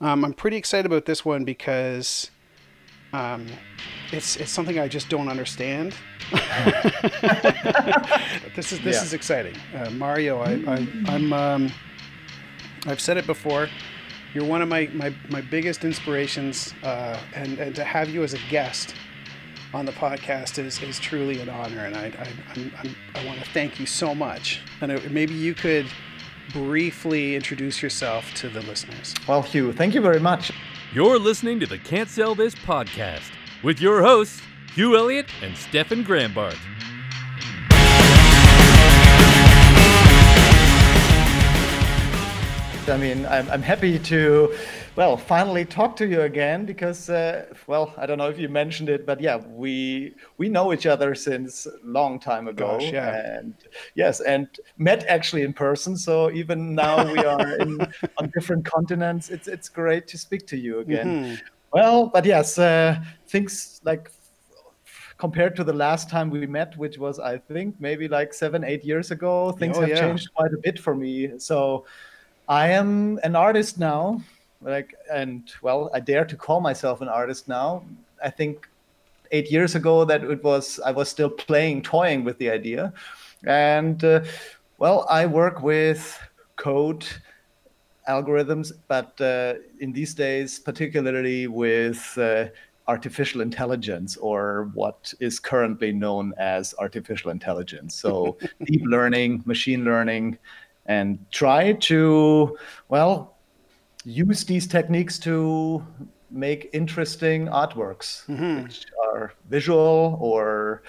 Um, I'm pretty excited about this one because um, it's it's something I just don't understand. this is this Yeah. is exciting, uh, Mario. I, I I'm um, I've said it before. You're one of my my, my biggest inspirations, uh, and and to have you as a guest on the podcast is, is truly an honor, and I I, I'm, I'm, I want to thank you so much. And uh, maybe you could briefly introduce yourself to the listeners. Well, Hugh, thank you very much. You're listening to the Can't Sell This podcast with your hosts, Hugh Elliott and Stefan Grambart. I mean, I'm, I'm happy to, well, finally talk to you again because, uh, well, I don't know if you mentioned it, but yeah, we we know each other since a long time ago, Gosh, yeah. and yes, and met actually in person. So even now we are in on different continents. It's it's great to speak to you again. Mm-hmm. Well, but yes, uh, things like compared to the last time we met, which was I think maybe like seven, eight years ago, things Oh, have yeah. changed quite a bit for me. So I am an artist now, like, and well, I dare to call myself an artist now. I think eight years ago that it was I was still playing, toying with the idea, and uh, well, I work with code algorithms, but uh, in these days, particularly with uh, artificial intelligence, or what is currently known as artificial intelligence. So, deep learning, machine learning, and try to, well, use these techniques to make interesting artworks, which are visual or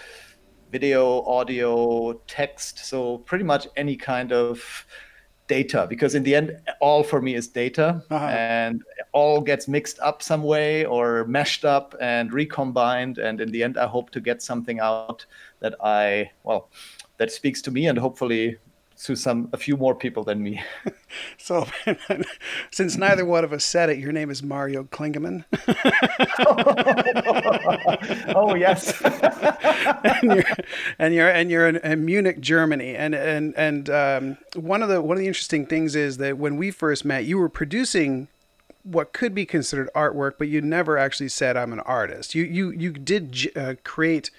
video, audio, text. So, pretty much any kind of data because in the end all for me is data Uh-huh. and all gets mixed up some way or meshed up and recombined and in the end i hope to get something out that i well that speaks to me and hopefully to some a few more people than me So, since neither one of us said it, your name is Mario Klingemann. oh yes and you're and you're and you're in, in Munich, Germany. And and and um, one of the one of the interesting things is that when we first met, you were producing what could be considered artwork, but you never actually said I'm an artist. You you you did uh, create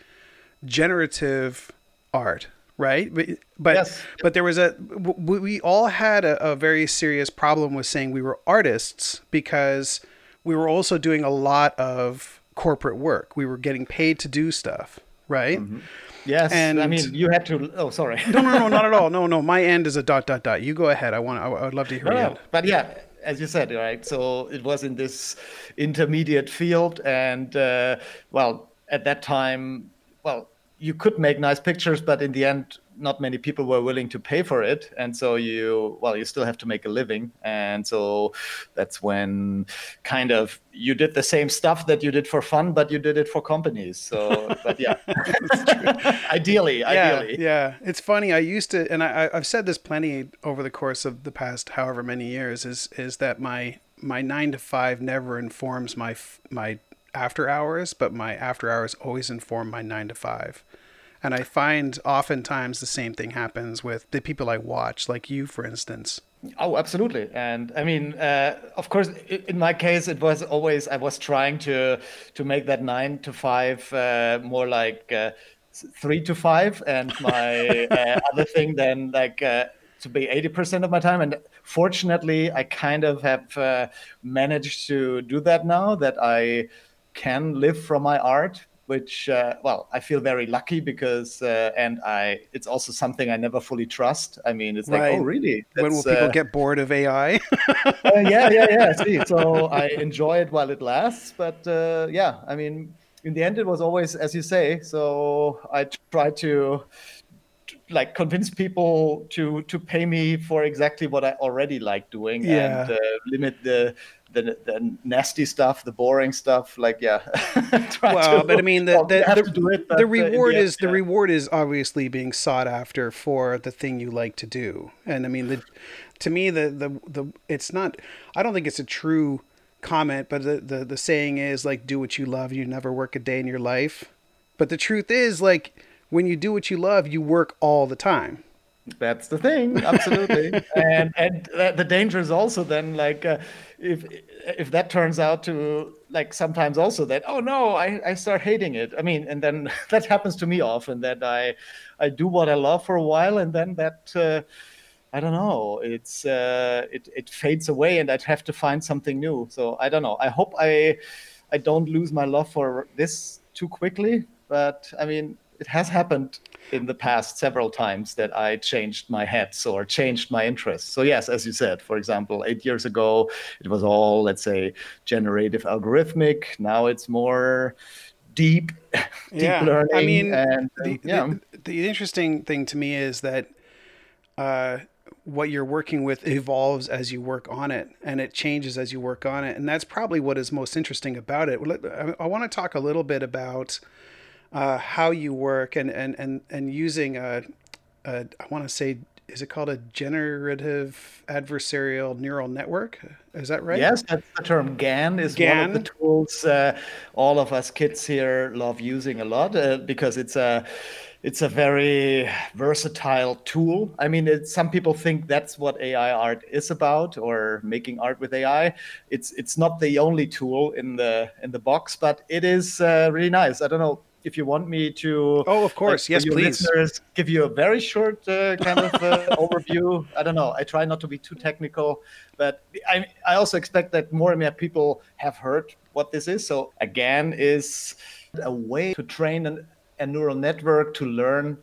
generative art, right? But but Yes. but there was a we all had a, a very serious problem with saying we were artists because we were also doing a lot of corporate work. We were getting paid to do stuff, right? yes and i mean you had to oh sorry No, no, no, not at all. No, no. My end is a dot, dot, dot. You go ahead. I want. I, I would love to hear No, your no, end. but yeah, as you said, right. So it was in this intermediate field, and uh, well, at that time, well, you could make nice pictures, but in the end, not many people were willing to pay for it, and so you, well, you still have to make a living, and so that's when kind of you did the same stuff that you did for fun, but you did it for companies. So, but yeah, ideally, Yeah, ideally. yeah. It's funny. I used to, and I, I've said this plenty over the course of the past however many years. Is is that my my nine to five never informs my my after hours, but my after hours always inform my nine to five. And I find oftentimes the same thing happens with the people I watch, like you, for instance. Oh, absolutely. And I mean, uh, of course, in my case, it was always I was trying to to make that nine to five uh, more like uh, three to five, and my uh, other thing then like uh, to be eighty percent of my time. And fortunately, I kind of have uh, managed to do that now that I can live from my art which uh, well i feel very lucky because uh, and i it's also something i never fully trust i mean it's like oh really when will people uh, get bored of AI? uh, yeah, yeah, yeah. See, so I enjoy it while it lasts, but uh, yeah, I mean, in the end, it was always as you say. So I try to to, like convince people to to pay me for exactly what I already like doing Yeah. and uh, limit the, the the nasty stuff, the boring stuff. Like yeah, well, to- but I mean, the well, the, the, do it, the uh, reward end, is the reward is obviously being sought after for the thing you like to do, and I mean, the to me the the the it's not. I don't think it's a true comment, but the the the saying is like, do what you love, you never work a day in your life. But the truth is, like, when you do what you love, you work all the time. That's the thing, absolutely. and and the danger is also then like uh, if if that turns out to like sometimes also that oh no I, I start hating it. I mean, and then that happens to me often that I I do what I love for a while and then that uh, I don't know it's uh, it it fades away and I'd have to find something new. So I don't know. I hope I I don't lose my love for this too quickly. But I mean, it has happened in the past several times that I changed my hats or changed my interests. So yes, as you said, for example, eight years ago it was all let's say generative algorithmic. Now it's more deep, deep yeah. learning. I mean, and, the, yeah. the, the interesting thing to me is that uh, what you're working with evolves as you work on it and it changes as you work on it and that's probably what is most interesting about it i, I want to talk a little bit about uh, how you work and and and, and using a, a i want to say is it called a generative adversarial neural network is that right yes that's the term gan is GAN. one of the tools uh, all of us kids here love using a lot uh, because it's a it's a very versatile tool. I mean, it, some people think that's what AI art is about, or making art with AI. It's it's not the only tool in the in the box, but it is uh, really nice. I don't know if you want me to. Oh, of course, like, yes, please. Give you a very short uh, kind of uh, overview. I don't know. I try not to be too technical, but I I also expect that more and more people have heard what this is. So a GAN, is a way to train an a neural network to learn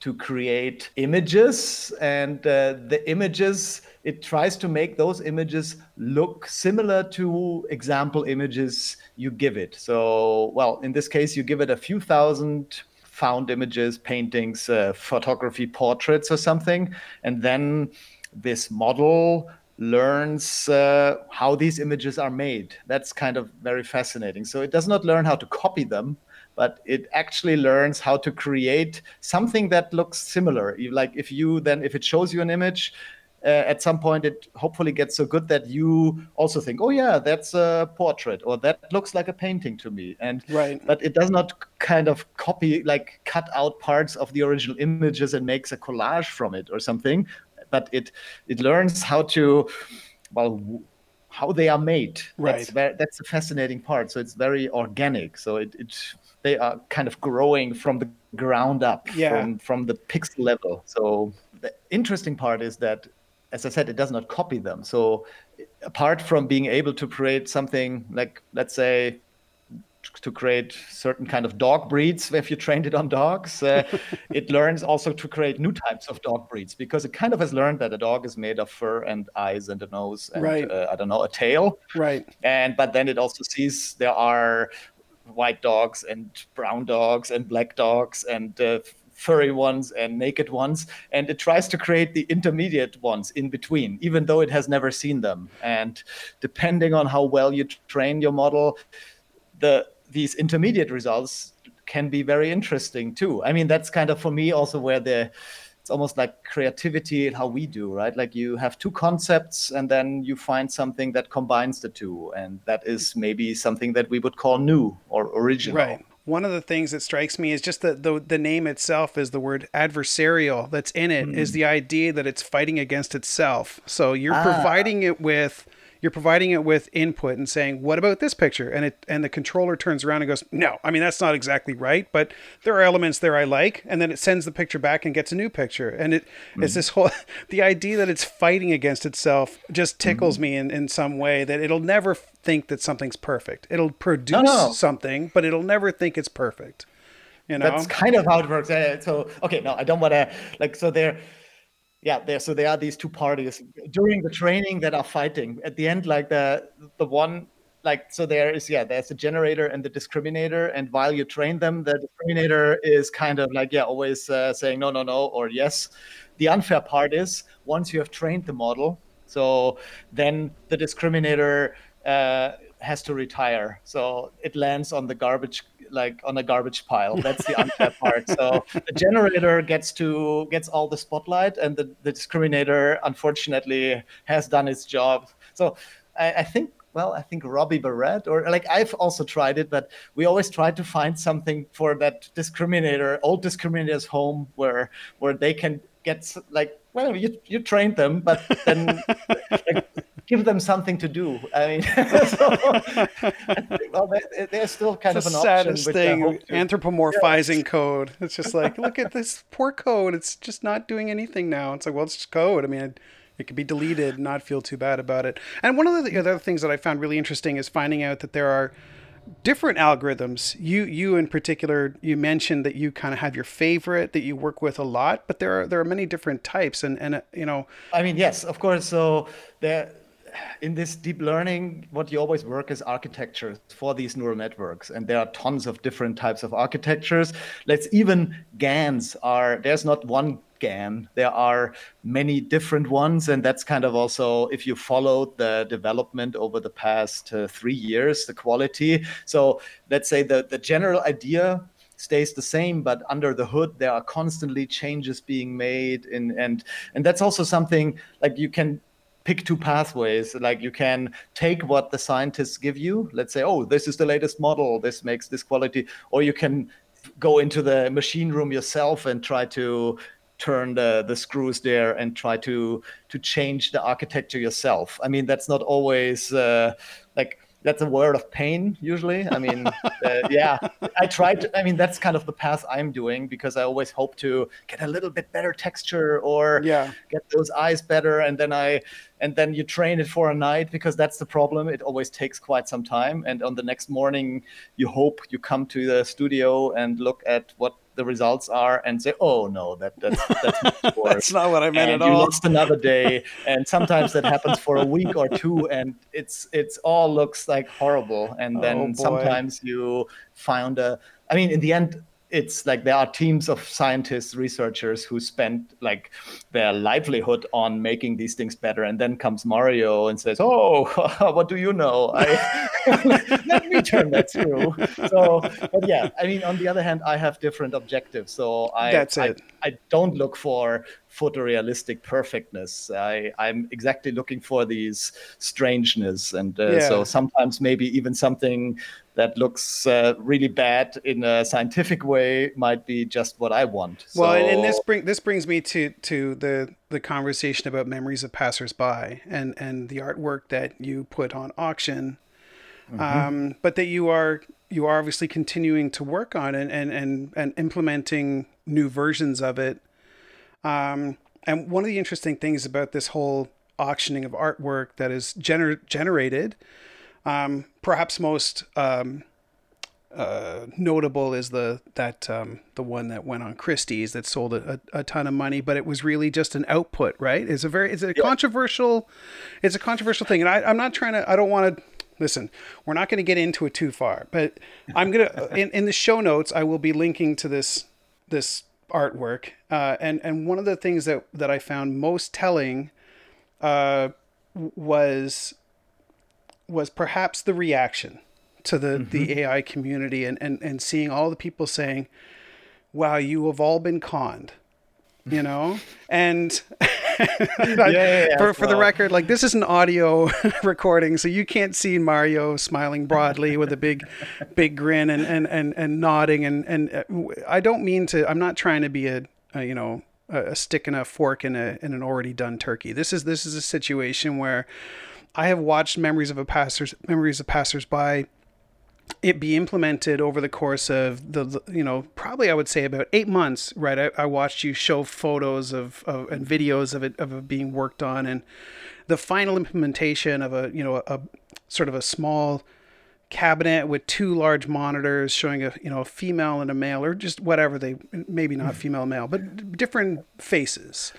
to create images and uh, the images it tries to make those images look similar to example images you give it. So well in this case you give it a few thousand found images paintings uh, photography portraits or something and then this model learns uh, how these images are made. That's kind of very fascinating. So it does not learn how to copy them but it actually learns how to create something that looks similar. Like if you then, if it shows you an image, uh, at some point it hopefully gets so good that you also think, oh yeah, that's a portrait, or that looks like a painting to me. And right, but it does not kind of copy, like cut out parts of the original images and makes a collage from it or something. But it it learns how to, well, how they are made. Right. That's, very, that's the fascinating part. So it's very organic. So it, it they are kind of growing from the ground up, yeah. from, from the pixel level. So the interesting part is that, as I said, it does not copy them. So apart from being able to create something like, let's say, to create certain kind of dog breeds if you trained it on dogs uh, it learns also to create new types of dog breeds because it kind of has learned that a dog is made of fur and eyes and a nose and right. uh, i don't know a tail right and but then it also sees there are white dogs and brown dogs and black dogs and uh, furry ones and naked ones and it tries to create the intermediate ones in between even though it has never seen them. And depending on how well you train your model the these intermediate results can be very interesting too. I mean that's kind of for me also where the it's almost like creativity how we do right? Like you have two concepts and then you find something that combines the two and that is maybe something that we would call new or original. Right one of the things that strikes me is just that the, the name itself is the word adversarial that's in it mm. is the idea that it's fighting against itself so you're ah. providing it with you're providing it with input and saying, "What about this picture?" and it and the controller turns around and goes, "No, I mean that's not exactly right, but there are elements there I like," and then it sends the picture back and gets a new picture, and it mm-hmm. is this whole the idea that it's fighting against itself just tickles mm-hmm. me in in some way that it'll never think that something's perfect. It'll produce no, no. something, but it'll never think it's perfect. You know, that's kind of how it works. So okay, no, I don't want to like so there yeah there so there are these two parties during the training that are fighting. At the end like the the one like so there is yeah there's a generator and the discriminator and while you train them the discriminator is kind of like yeah always uh, saying no no no or yes. The unfair part is once you have trained the model so then the discriminator uh, has to retire. So it lands on the garbage like on a garbage pile. That's the unfair part. So the generator gets to gets all the spotlight, and the, the discriminator unfortunately has done its job. So I, I think well, I think Robbie Barrat, or like I've also tried it, but we always try to find something for that discriminator, old discriminator's home, where where they can get like well you you trained them but then like, give them something to do i mean so, well they, they're still kind it's of the an saddest option, thing anthropomorphizing yeah. code it's just like look at this poor code it's just not doing anything now it's like well it's just code i mean it, it could be deleted and not feel too bad about it and one of the other things that i found really interesting is finding out that there are different algorithms. You you in particular, you mentioned that you kind of have your favorite that you work with a lot, but there are there are many different types, and and uh, you know. I mean, yes, of course. So there, in this deep learning, what you always work is architectures for these neural networks, and there are tons of different types of architectures. Let's even GANs are. There's not one GAN. There are many different ones, and that's kind of also if you followed the development over the past uh, three years, the quality. So let's say the the general idea stays the same but under the hood there are constantly changes being made in, and and that's also something like you can pick two pathways. Like you can take what the scientists give you. Let's say oh this is the latest model. This makes this quality. Or you can go into the machine room yourself and try to turn the, the screws there and try to to change the architecture yourself. I mean, that's not always uh, that's a word of pain usually. I mean uh, yeah. I try to i mean that's kind of the path i'm doing because i always hope to get a little bit better texture or yeah. get those eyes better. And then i and then you train it for a night because that's the problem. It always takes quite some time. And on the next morning you hope you come to the studio and look at what the results are and say, "Oh no, that that's that's, that's not what I meant and at you all." lost another day, and sometimes that happens for a week or two, and it's it's all looks like horrible. And then oh, sometimes you found a. I mean, in the end, it's like there are teams of scientists researchers who spend like their livelihood on making these things better and then comes mario and says oh what do you know I, let me turn that through so but yeah i mean on the other hand i have different objectives so i that's it I, I don't look for photorealistic perfectness. I, I'm exactly looking for these strangeness, and uh, yeah. so sometimes maybe even something that looks uh, really bad in a scientific way might be just what I want. Well, so... and this bring this brings me to to the the conversation about memories of passersby and and the artwork that you put on auction, mm-hmm. um, but that you are you are obviously continuing to work on and and and, and implementing new versions of it. Um, and one of the interesting things about this whole auctioning of artwork that is gener- generated um, perhaps most um, uh, notable is the that um, the one that went on Christie's that sold a, a, ton of money, but it was really just an output, right? It's a very it's a yeah. controversial it's a controversial thing, and I, I'm not trying to I don't want to listen. We're not going to get into it too far, but I'm gonna in, in the show notes I will be linking to this this artwork, uh, and and one of the things that that I found most telling uh, was was perhaps the reaction to the, mm-hmm. the AI community and, and, and seeing all the people saying, wow, you have all been conned, you know? And yeah, yeah, yeah, for, for the record, like this is an audio recording, so you can't see Mario smiling broadly with a big, big grin and, and, and, and nodding. And, and uh, I don't mean to, I'm not trying to be a, a you know, a, a stick and a fork in a, in an already done turkey. This is, this is a situation where I have watched memories of a passers memories of passersby it be implemented over the course of the you know probably I would say about eight months right? I, I watched you show photos of, of and videos of it of it being worked on. And the final implementation of a you know a, a sort of a small cabinet with two large monitors showing a you know a female and a male or just whatever they maybe not mm-hmm. female male but different faces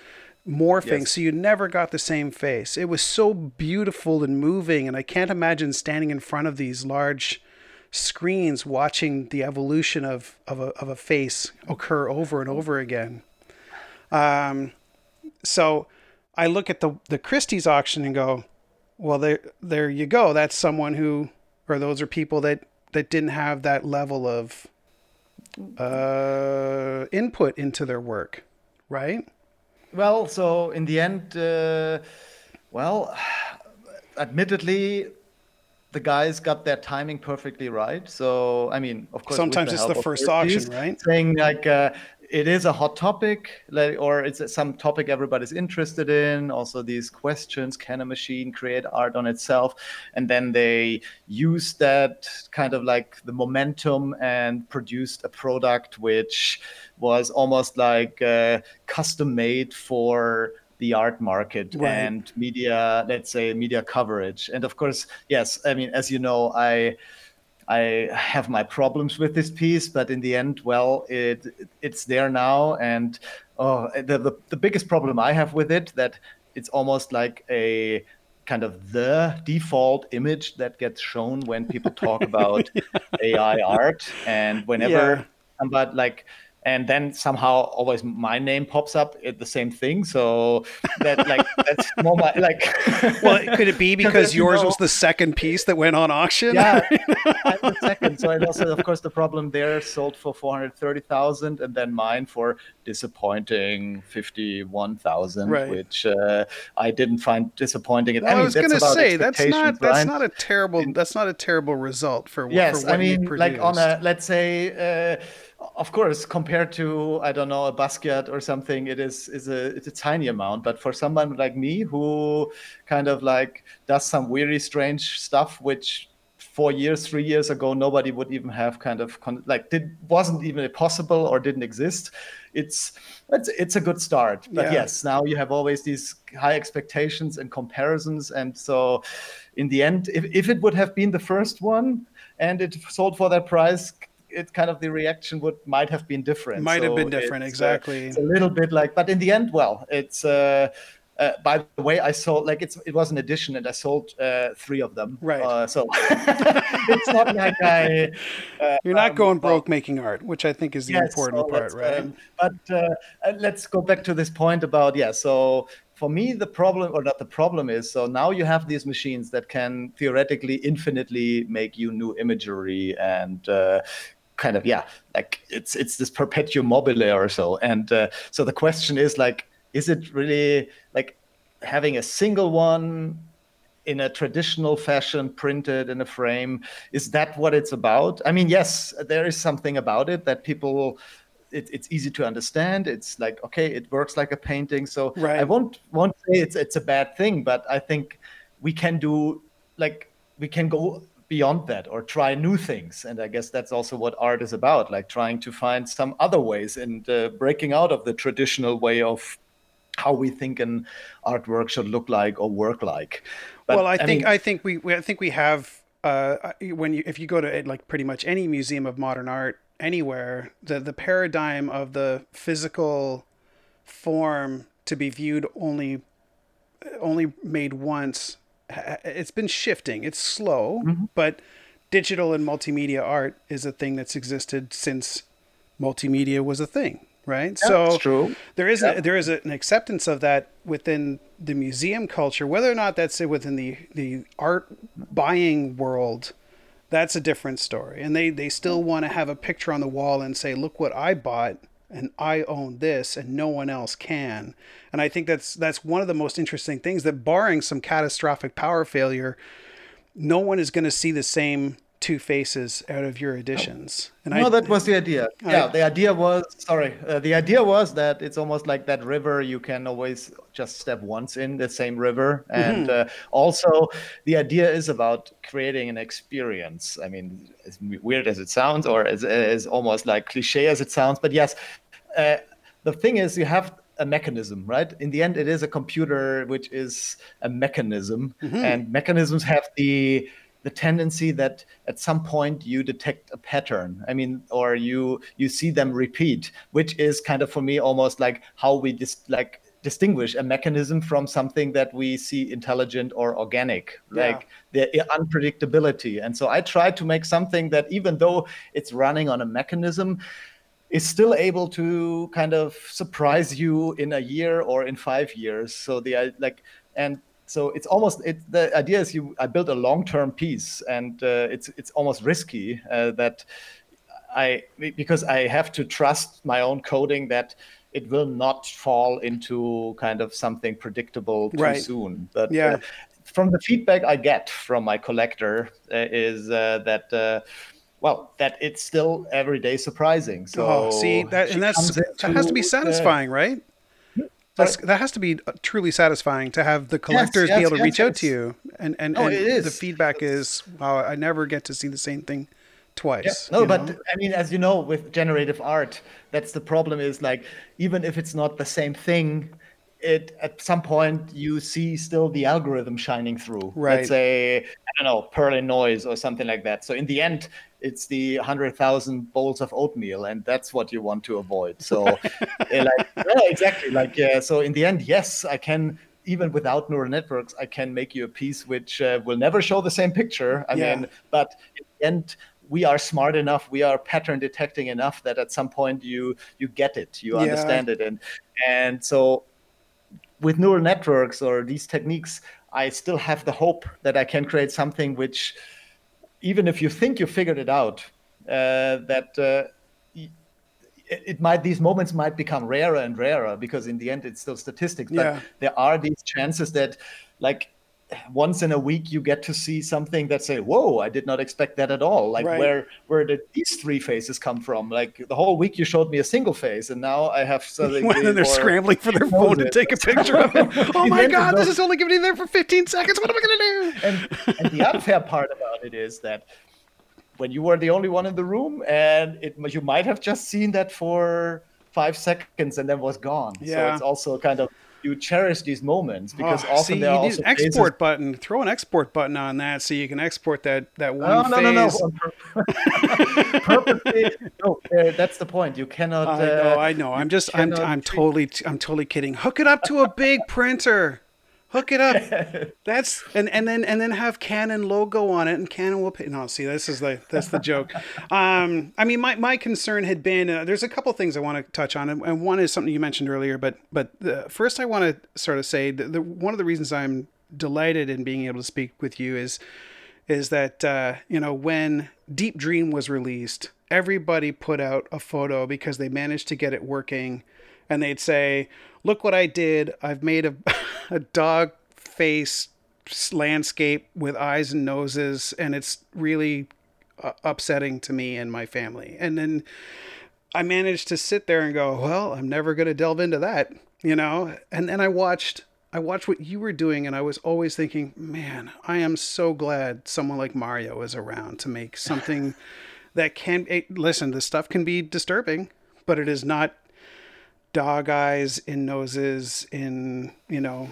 morphing. Yes. so you never got the same face. It was so beautiful and moving and i can't imagine standing in front of these large screens watching the evolution of, of, a, of a face occur over and over again. Um, so i look at the, the christie's auction and go well there there you go. That's someone who or those are people that that didn't have that level of uh, input into their work right? Well, so in the end, uh, well, admittedly, the guys got their timing perfectly right. So, I mean, of course, sometimes it's the first auction, right? Saying like, uh, it is a hot topic, like, or it's some topic everybody's interested in. Also, these questions: Can a machine create art on itself? And then they used that kind of like the momentum and produced a product which was almost like uh, custom made for the art market right. and media, let's say media coverage. And of course, yes, I mean, as you know, I I have my problems with this piece, but in the end, well, it it's there now, and oh, the, the the biggest problem I have with it that it's almost like a kind of the default image that gets shown when people talk about yeah. AI art, and whenever yeah. somebody like and then somehow always my name pops up at the same thing. So that like that's more my, like well could it be because yours know, was the second piece that went on auction? Yeah i'm the second. So and also of course the problem there sold for 430000 and then mine for disappointing 51000 right. which uh, i didn't find disappointing well, I, mean, I was going to say that's not that's right? not a terrible that's not a terrible result for yes for i mean like on a let's say uh, of course compared to i don't know a basquiat or something it is is a it's a tiny amount. But for someone like me who kind of like does some weary strange stuff which four years three years ago nobody would even have kind of con- like did wasn't even possible or didn't exist it's it's it's a good start. But yeah. yes now you have always these high expectations and comparisons. And so in the end if, if it would have been the first one and it sold for that price it kind of the reaction would might have been different. Might so have been different, it's, exactly. Uh, it's a little bit like, but in the end, well, it's. Uh, uh, by the way, I sold like it's it was an edition, and I sold uh, three of them. Right. Uh, so it's not like I. Uh, You're not um, going broke making art, which I think is the yes, important so part, right? Um, but uh, let's go back to this point about yeah. So for me the problem or not the problem is so now you have these machines that can theoretically infinitely make you new imagery and uh, kind of yeah like it's it's this perpetuum mobile or so. And uh, so the question is like is it really like having a single one in a traditional fashion printed in a frame is that what it's about? I mean yes there is something about it that people it, it's easy to understand. It's like okay it works like a painting. So right. i won't won't say it's it's a bad thing but i think we can do like we can go beyond that or try new things. And i guess that's also what art is about like trying to find some other ways and uh, breaking out of the traditional way of how we think an artwork should look like or work like. But, well i, I think mean, i think we, we i think we have uh, when you if you go to like pretty much any museum of modern art anywhere the the paradigm of the physical form to be viewed only only made once it's been shifting. It's slow, mm-hmm. but digital and multimedia art is a thing that's existed since multimedia was a thing, right? Yeah, so true. there is yeah. a, there is an acceptance of that within the museum culture, whether or not that's within the the art buying world. That's a different story, and they they still want to have a picture on the wall and say, "Look what I bought." And I own this and no one else can. And I think that's that's one of the most interesting things that barring some catastrophic power failure, no one is going to see the same two faces out of your editions. And no, I, that was the idea. I, yeah, the idea was sorry. Uh, the idea was that it's almost like that river. You can always just step once in the same river, and mm-hmm. uh, also the idea is about creating an experience. I mean, as weird as it sounds, or as, as almost like cliche as it sounds, but yes, uh, the thing is, you have a mechanism, right? In the end, it is a computer which is a mechanism, mm-hmm. and mechanisms have the the tendency that at some point you detect a pattern i mean or you you see them repeat which is kind of for me almost like how we dis- like distinguish a mechanism from something that we see intelligent or organic yeah. like the unpredictability and so i try to make something that even though it's running on a mechanism is still able to kind of surprise you in a year or in five years. So the like and so it's almost it the idea is you I built a long term piece and uh, it's it's almost risky uh, that I because I have to trust my own coding that it will not fall into kind of something predictable too right. soon. But yeah. Uh, from the feedback I get from my collector uh, is uh, that uh, well, that it's still every day surprising. So oh, see that, and that's that has to be satisfying, uh, right? That's, that has to be uh, truly satisfying to have the collectors yes, yes, be able to yes, reach out to you, and and, oh, and the feedback is, wow, I never get to see the same thing twice. Yeah. No, but know? I mean, as you know, with generative art, that's the problem. Is like even if it's not the same thing, it at some point you see still the algorithm shining through. Right. Let's say I don't know Perlin noise or something like that. So in the end, it's the hundred thousand bowls of oatmeal, and that's what you want to avoid. So, eh, like, yeah, exactly. Like, yeah. So in the end, yes, I can. Even without neural networks, I can make you a piece which uh, will never show the same picture. I yeah. mean, but in the end, we are smart enough, we are pattern detecting enough that at some point you you get it, you yeah. understand it, and and so with neural networks or these techniques, I still have the hope that I can create something which, even if you think you figured it out, uh, that uh, it might these moments might become rarer and rarer because in the end it's still statistics. But yeah. there are these chances that, like once in a week you get to see something that say whoa i did not expect that at all. Like right. where where did these three faces come from? Like the whole week you showed me a single face and now i have something when they're scrambling for their phone to take a picture of it oh my god this is only giving you there for 15 seconds. What am i going to do? And, and the unfair part about it is that when you were the only one in the room and it you might have just seen that for five seconds and then was gone. Yeah. so it's also kind of you cherish these moments because oh, often see, there are also export phases... button. Throw an export button on that so you can export that that one no, no, phase. No, no, no, Purposely, no. Uh, that's the point. You cannot. I know. Uh, I know. I'm just. I'm. I'm totally. I'm totally kidding. Hook it up to a big printer hook it up. That's and and then and then have Canon logo on it, and Canon will pay. No, see, this is the that's the joke. Um, I mean, my my concern had been uh, there's a couple things I want to touch on, and one is something you mentioned earlier. But but the, first, I want to sort of say that the, one of the reasons I'm delighted in being able to speak with you is is that uh, you know when Deep Dream was released, everybody put out a photo because they managed to get it working, and they'd say, "Look what I did! I've made a." a dog face landscape with eyes and noses, and it's really uh, upsetting to me and my family. And then I managed to sit there and go, well, I'm never going to delve into that, you know. And then I watched. I watched what you were doing, and I was always thinking, man, I am so glad someone like Mario is around to make something that can. It, listen, the stuff can be disturbing, but it is not dog eyes in noses in you know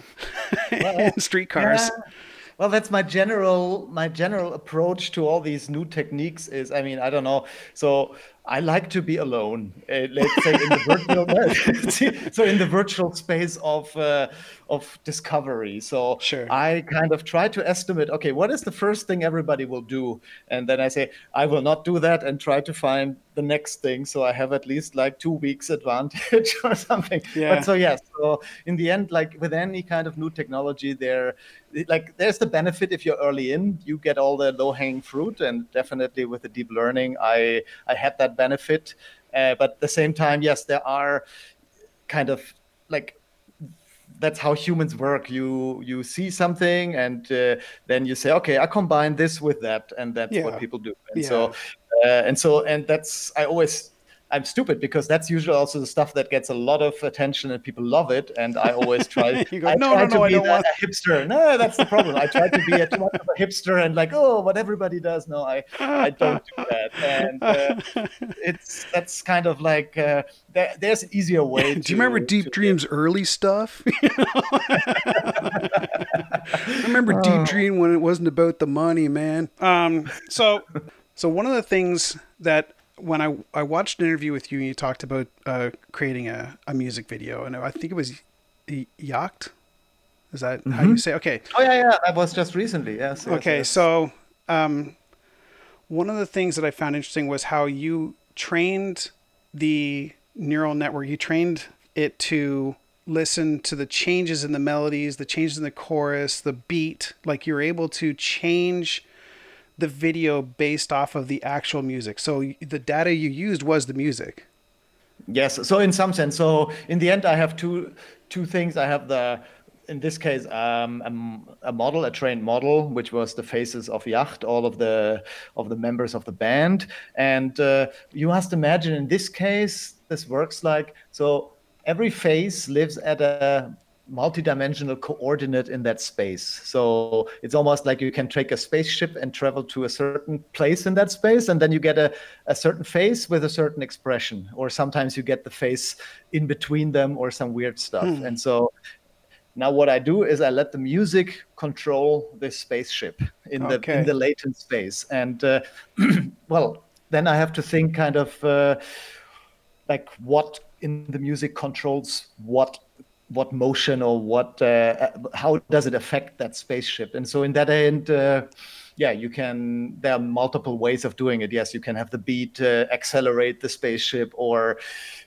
well, in streetcars yeah. well that's my general my general approach to all these new techniques is i mean i don't know so I like to be alone. Uh, let's say in the virtual, so in the virtual space of uh, of discovery. So sure. I kind of try to estimate. Okay, what is the first thing everybody will do, and then I say I will not do that, and try to find the next thing. So I have at least like two weeks advantage or something. Yeah. But so yes. So in the end, like with any kind of new technology, there like there's the benefit if you're early in, you get all the low hanging fruit, and definitely with the deep learning, I I had that benefit. Uh, but at the same time, yes, there are kind of like that's how humans work. You you see something and uh, then you say, okay, I combine this with that, and that's yeah. what people do. And yeah. so uh, and so and that's I always I'm stupid because that's usually also the stuff that gets a lot of attention and people love it. And I always try, go, I no, try no, to no, be want... a hipster. No, that's the problem. I try to be a, too much of a hipster and like, oh, what everybody does. No, I, I don't do that. And uh, it's that's kind of like uh, there, there's an easier way. do you remember Deep Dream's get... early stuff? I remember oh. Deep Dream when it wasn't about the money, man. Um, so, so one of the things that when I I watched an interview with you and you talked about uh, creating a, a music video and I think it was Yacht. Is that mm-hmm. how you mm-hmm. say? Okay. Oh yeah, yeah. That was just recently. Yes. yes okay, yes. so um, one of the things that I found interesting was how you trained the neural network. You trained it to listen to the changes in the melodies, the changes in the chorus, the beat. Like you're able to change the video based off of the actual music. So the data you used was the music. Yes. So in some sense, so in the end, I have two two things. I have the in this case um, a, model, a trained model, which was the faces of Yacht, all of the of the members of the band. And uh, you must imagine in this case, this works like so. Every face lives at a multi-dimensional coordinate in that space. So it's almost like you can take a spaceship and travel to a certain place in that space, and then you get a, a certain face with a certain expression. Or sometimes you get the face in between them or some weird stuff. Hmm. And so now what I do is I let the music control this spaceship in the okay. in the latent space. And uh, well, then I have to think kind of uh, like what in the music controls what what motion or what uh, how does it affect that spaceship? And so in that end uh, yeah you can there are multiple ways of doing it. Yes you can have the beat uh, accelerate the spaceship or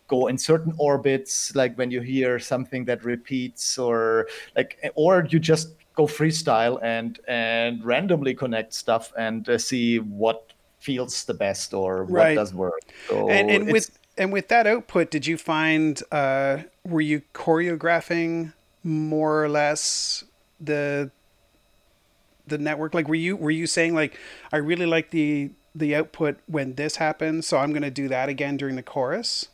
go in certain orbits like when you hear something that repeats or like or you just go freestyle and and randomly connect stuff and uh, see what feels the best or right. what does work. So and, and with and with that output, did you find uh, were you choreographing more or less the the network? Like, were you were you saying like, I really like the the output when this happens, so I'm going to do that again during the chorus?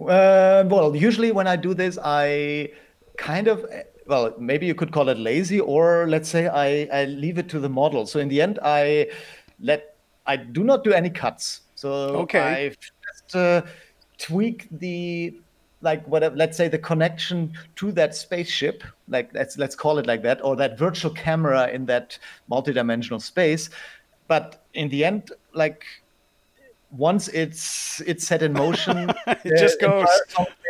Uh, well, usually when I do this, I kind of well, maybe you could call it lazy, or let's say I, I leave it to the model. So in the end, I let I do not do any cuts. So okay. I uh, tweak the like whatever let's say the connection to that spaceship like let's let's call it like that or that virtual camera in that multidimensional space. But in the end like once it's it's set in motion it just goes.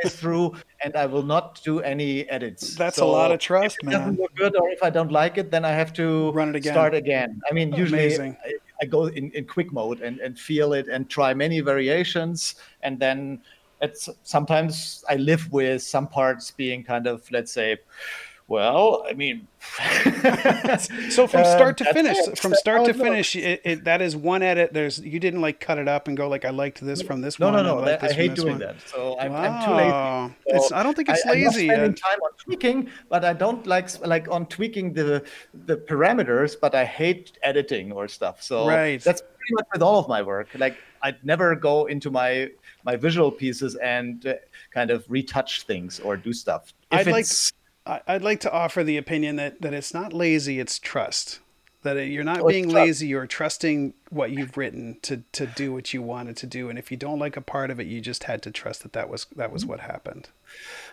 through and i will not do any edits. That's so a lot of trust if it man. doesn't look good or if i don't like it then i have to run it again. start again. I mean usually Amazing. I go in, in quick mode and, and feel it and try many variations. And then it's sometimes I live with some parts being kind of, let's say, well, I mean, so from start to finish, it. from start to finish, it, it, that is one edit. There's you didn't like cut it up and go like I liked this from this no, one. No, no, no. I, like I hate doing one. that. So I'm, wow. I'm too lazy. So it's, I don't think it's I, lazy. I'm spending time on tweaking, but I don't like like on tweaking the the parameters. But I hate editing or stuff. So right. that's pretty much with all of my work. Like I'd never go into my my visual pieces and uh, kind of retouch things or do stuff. If I'd like I'd like to offer the opinion that, that it's not lazy, it's trust. That you're not oh, being lazy, you're trusting what you've written to, to do what you wanted to do. And if you don't like a part of it, you just had to trust that that was, that was what happened.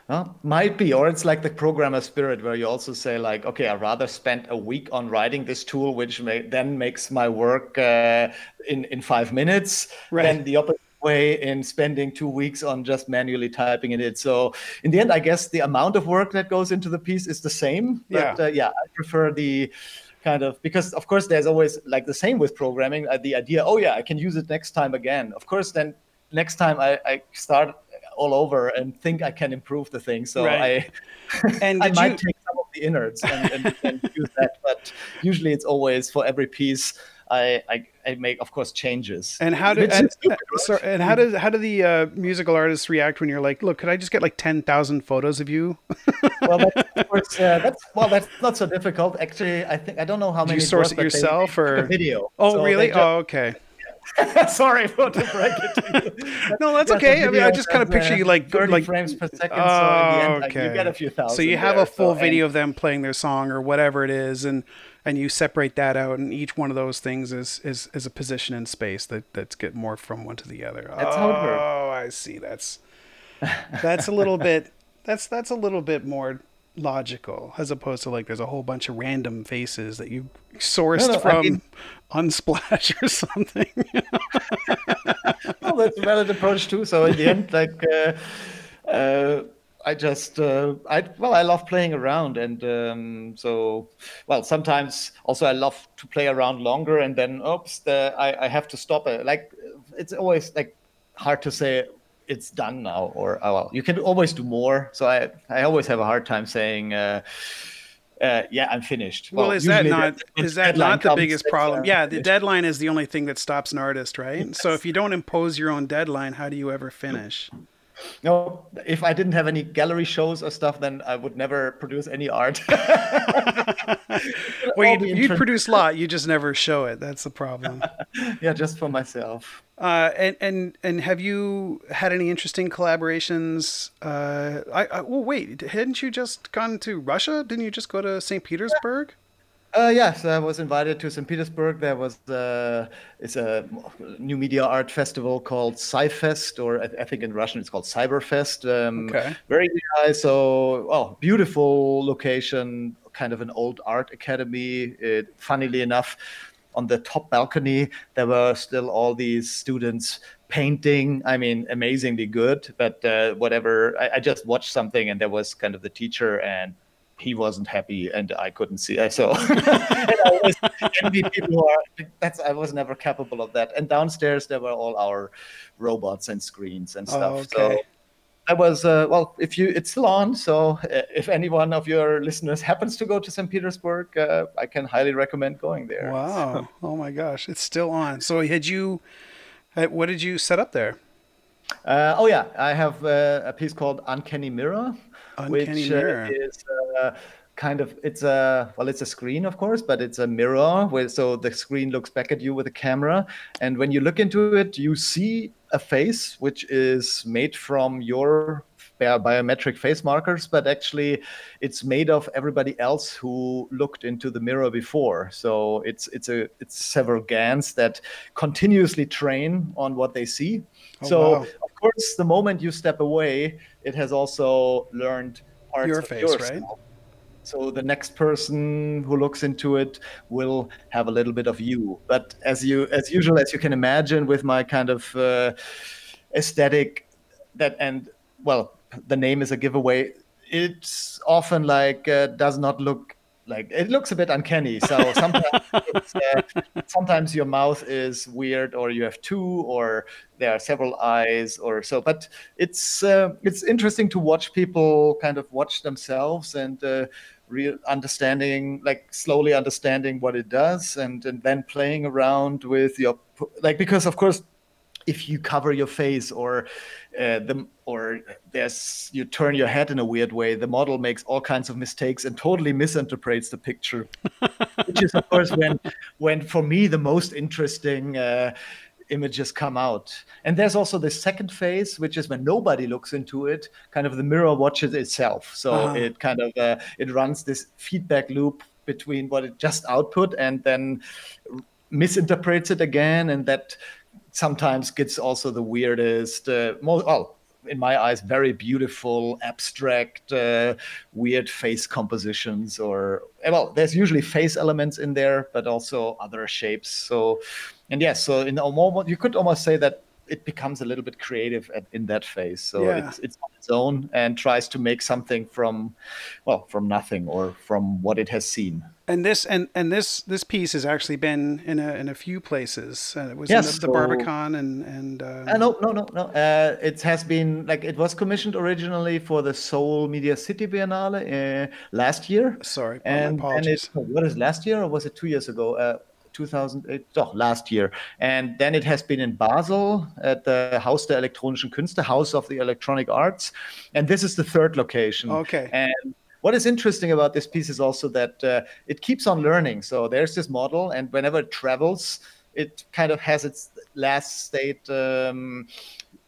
Well, might be, or it's like the programmer spirit where you also say like, okay, I rather spend a week on writing this tool, which may, then makes my work uh, in in five minutes, right. than the opposite way in spending two weeks on just manually typing in it. So in the end, I guess the amount of work that goes into the piece is the same. But yeah, uh, yeah I prefer the kind of because of course there's always like the same with programming uh, the idea oh yeah i can use it next time again of course then next time i, I start all over and think i can improve the thing so right. i and i might you... take some of the innards and, and, and use that but usually it's always for every piece I, I, I make, of course, changes. And how do and, stupid, right? so, and how do how do the uh, musical artists react when you're like, look, could I just get like ten thousand photos of you? well, that's, course, uh, that's well, that's not so difficult. Actually, I think I don't know how many. Do you source it yourself or video? Oh, so really? Just, oh, okay. Sorry for to break it to you. no, that's okay. I mean, I just kind of picture you like 30 like frames per second. Oh, so the end, okay. like, you get a few thousand. So you have there, a full so, video and, of them playing their song or whatever it is, and and you separate that out, and each one of those things is is, is a position in space that that's get more from one to the other. That's oh, how it works. I see. That's that's a little bit that's that's a little bit more logical as opposed to like there's a whole bunch of random faces that you sourced no, no, from I mean, Unsplash or something. well, that's a valid approach too. So in the end, like. Uh, uh, I just uh, I well I love playing around and um, so well sometimes also I love to play around longer and then oops the, I, I have to stop it like it's always like hard to say it's done now or oh, well you can always do more so I I always have a hard time saying uh, uh, yeah, I'm finished. Well, well is that not is that not the biggest problem? Yeah, the deadline is the only thing that stops an artist, right? So if you don't impose your own deadline, how do you ever finish? No, if I didn't have any gallery shows or stuff, then I would never produce any art. well, you'd, you'd produce a lot. You just never show it. That's the problem. yeah, just for myself. Uh, and and and have you had any interesting collaborations? Uh, I, I well, wait, hadn't you just gone to Russia? Didn't you just go to St. Petersburg? Uh, yes, I was invited to St. Petersburg. There was uh, it's a new media art festival called Cyfest, or I, think in Russian it's called Cyberfest. Um, okay. Very nice. So, oh, beautiful location, kind of an old art academy. It, funnily enough, on the top balcony there were still all these students painting. I mean, amazingly good. But uh, whatever, I, I just watched something, and there was kind of the teacher and he wasn't happy and I couldn't see. So I envy people who are. That's I was never capable of that. And downstairs there were all our robots and screens and stuff. Oh, okay. So I was uh, well. If you, it's still on. So uh, if any one of your listeners happens to go to St. Petersburg, uh, I can highly recommend going there. Wow! oh my gosh, it's still on. So had you? What did you set up there? Uh, oh yeah, I have uh, a piece called Uncanny Mirror, Uncanny which uh, Mirror. is kind of it's a well it's a screen of course but it's a mirror where so the screen looks back at you with a camera and when you look into it you see a face which is made from your biometric face markers, but actually it's made of everybody else who looked into the mirror before. So it's it's a it's several GANs that continuously train on what they see. Oh, so wow. of course, the moment you step away, it has also learned parts your face, yourself. right? So the next person who looks into it will have a little bit of you. But as you, as usual, as you can imagine, with my kind of uh, aesthetic, that and well, the name is a giveaway. It's often like uh, does not look like it looks a bit uncanny. So sometimes uh, sometimes your mouth is weird, or you have two, or there are several eyes, or so. But it's uh, it's interesting to watch people kind of watch themselves and. Uh, real understanding like slowly understanding what it does and, and then playing around with your like because of course if you cover your face or uh, the or there's you turn your head in a weird way the model makes all kinds of mistakes and totally misinterprets the picture. Which is of course when when for me the most interesting uh, images come out. And there's also the second phase which is when nobody looks into it kind of the mirror watches itself. So uh-huh. it kind of uh, it runs this feedback loop between what it just output and then misinterprets it again and that sometimes gets also the weirdest, uh, most, well, in my eyes, very beautiful, abstract, uh, weird face compositions. Or well, there's usually face elements in there, but also other shapes. So, and yes, so in a moment, you could almost say that it becomes a little bit creative at, in that phase. So yeah. it's, it's on its own and tries to make something from, well, from nothing or from what it has seen. And this and, and this this piece has actually been in a in a few places. Uh, it was yes, in the, the so, Barbican and and. Um... Uh, no no no no. Uh, it has been like it was commissioned originally for the Seoul Media City Biennale uh, last year. Sorry, and, and it, what is last year or was it two years ago? Uh, 2008, oh, last year. And then it has been in Basel at the Haus der elektronischen Künste, House of the Electronic Arts. And this is the third location. Okay. And what is interesting about this piece is also that uh, it keeps on learning. So there's this model, and whenever it travels, it kind of has its last state um,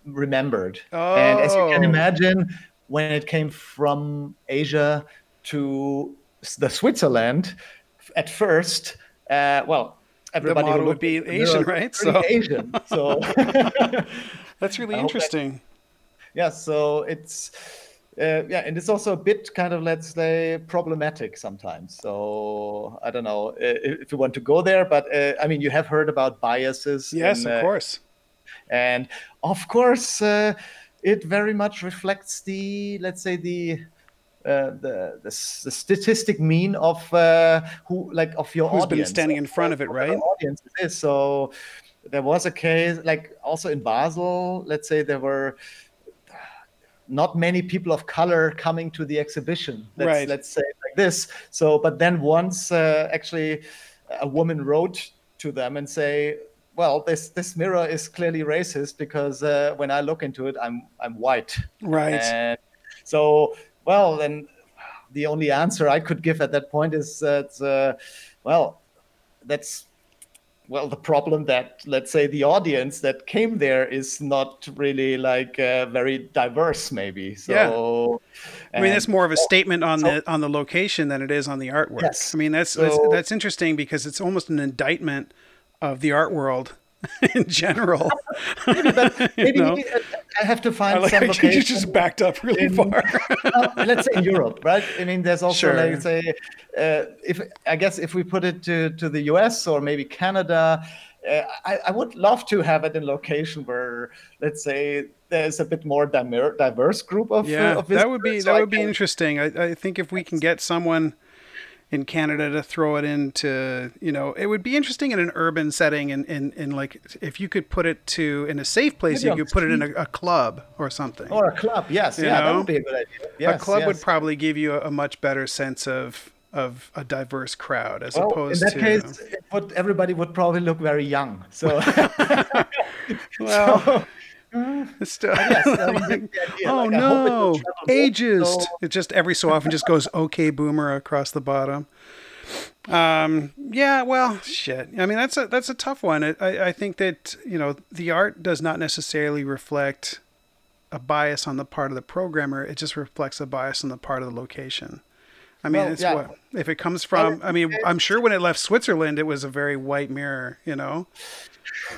remembered. Oh. And as you can oh. imagine, when it came from Asia to the Switzerland, at first, uh, well, everybody the would be Asian, right? So Asian. So that's really interesting. That, yeah. So it's. Uh, yeah, and it's also a bit kind of let's say problematic sometimes. So I don't know if you want to go there, but uh, I mean you have heard about biases. Yes, of course. And of course, uh, it very much reflects the let's say the uh, the, the, the statistic mean of uh, who like of your who's audience, been standing in front of it, right? Audience is so. There was a case like also in Basel. Let's say there were not many people of color coming to the exhibition. Let's, right. let's say like this. So, but then once uh, actually a woman wrote to them and say, well, this this mirror is clearly racist because uh, when I look into it, I'm I'm white. Right. And so, well, then the only answer I could give at that point is that, uh, well, that's well the problem that let's say the audience that came there is not really like uh, very diverse maybe so yeah. i mean that's more of a statement on so, the on the location than it is on the artwork yes. i mean that's, so, that's that's interesting because it's almost an indictment of the art world in general. maybe, but maybe, maybe, I have to find like some location. You just backed up really in, far. uh, let's say in Europe, right? I mean, there's also sure. like say, uh, if I guess if we put it to to the US or maybe Canada. Uh, I, I, would love to have it in location where, let's say, there's a bit more diverse group of yeah. Uh, of that would be so that would be interesting. I, I think if we can get someone in Canada to throw it into, you know, it would be interesting in an urban setting and in, in, in, like if you could put it to in a safe place, Maybe you could put it in a, a, club or something. Or a club, yes, you yeah, know? that would be a good idea. Yes, a club yes. would probably give you a, a, much better sense of of a diverse crowd as well, opposed in that to case, would, everybody would probably look very young. So, well. So, Still, yes, like, oh like, no, ageist. So... It just every so often just goes okay boomer across the bottom. Um, yeah, well, shit. I mean, that's a that's a tough one. I, I think that you know the art does not necessarily reflect a bias on the part of the programmer. It just reflects a bias on the part of the location. I mean, well, it's yeah. what if it comes from. I mean, I'm sure when it left Switzerland, it was a very white mirror. You know.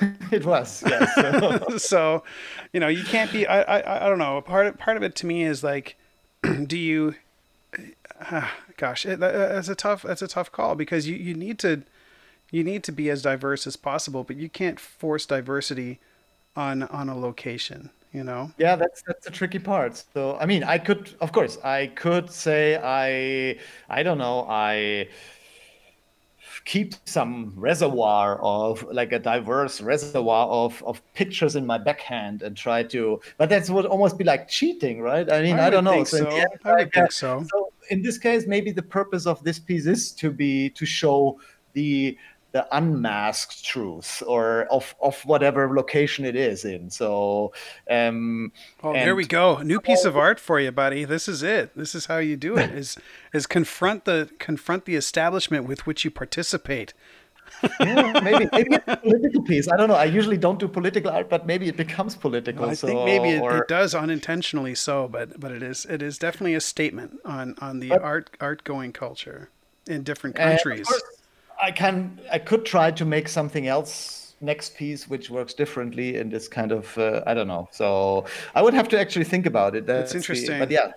it was yes. So. so. you know, you can't be. I, I, I don't know. Part of, part of it to me is like, do you? Uh, gosh, it, that's a tough. That's a tough call because you, you need to, you need to be as diverse as possible, but you can't force diversity on on a location. You know. Yeah, that's that's the tricky part. So I mean, I could, of course, I could say I, I don't know, I keep some reservoir of like a diverse reservoir of, of pictures in my backhand and try to but that would almost be like cheating right? I mean i, I don't know. so, end, i would think so. so in this case maybe the purpose of this piece is to be to show the the unmasked truth or of of whatever location it is in. So, um, oh, and, there we go, a new piece of art for you, buddy. This is it. This is how you do it. Is is confront the confront the establishment with which you participate. yeah, maybe maybe a political piece. I don't know. I usually don't do political art, but maybe it becomes political. Well, I so, think maybe it, or... it, does unintentionally so, but but it is it is definitely a statement on on the but, art art going culture in different countries. I can I could try to make something else next piece which works differently in this kind of uh, I don't know. So I would have to actually think about it. That's, That's interesting. The, but yeah,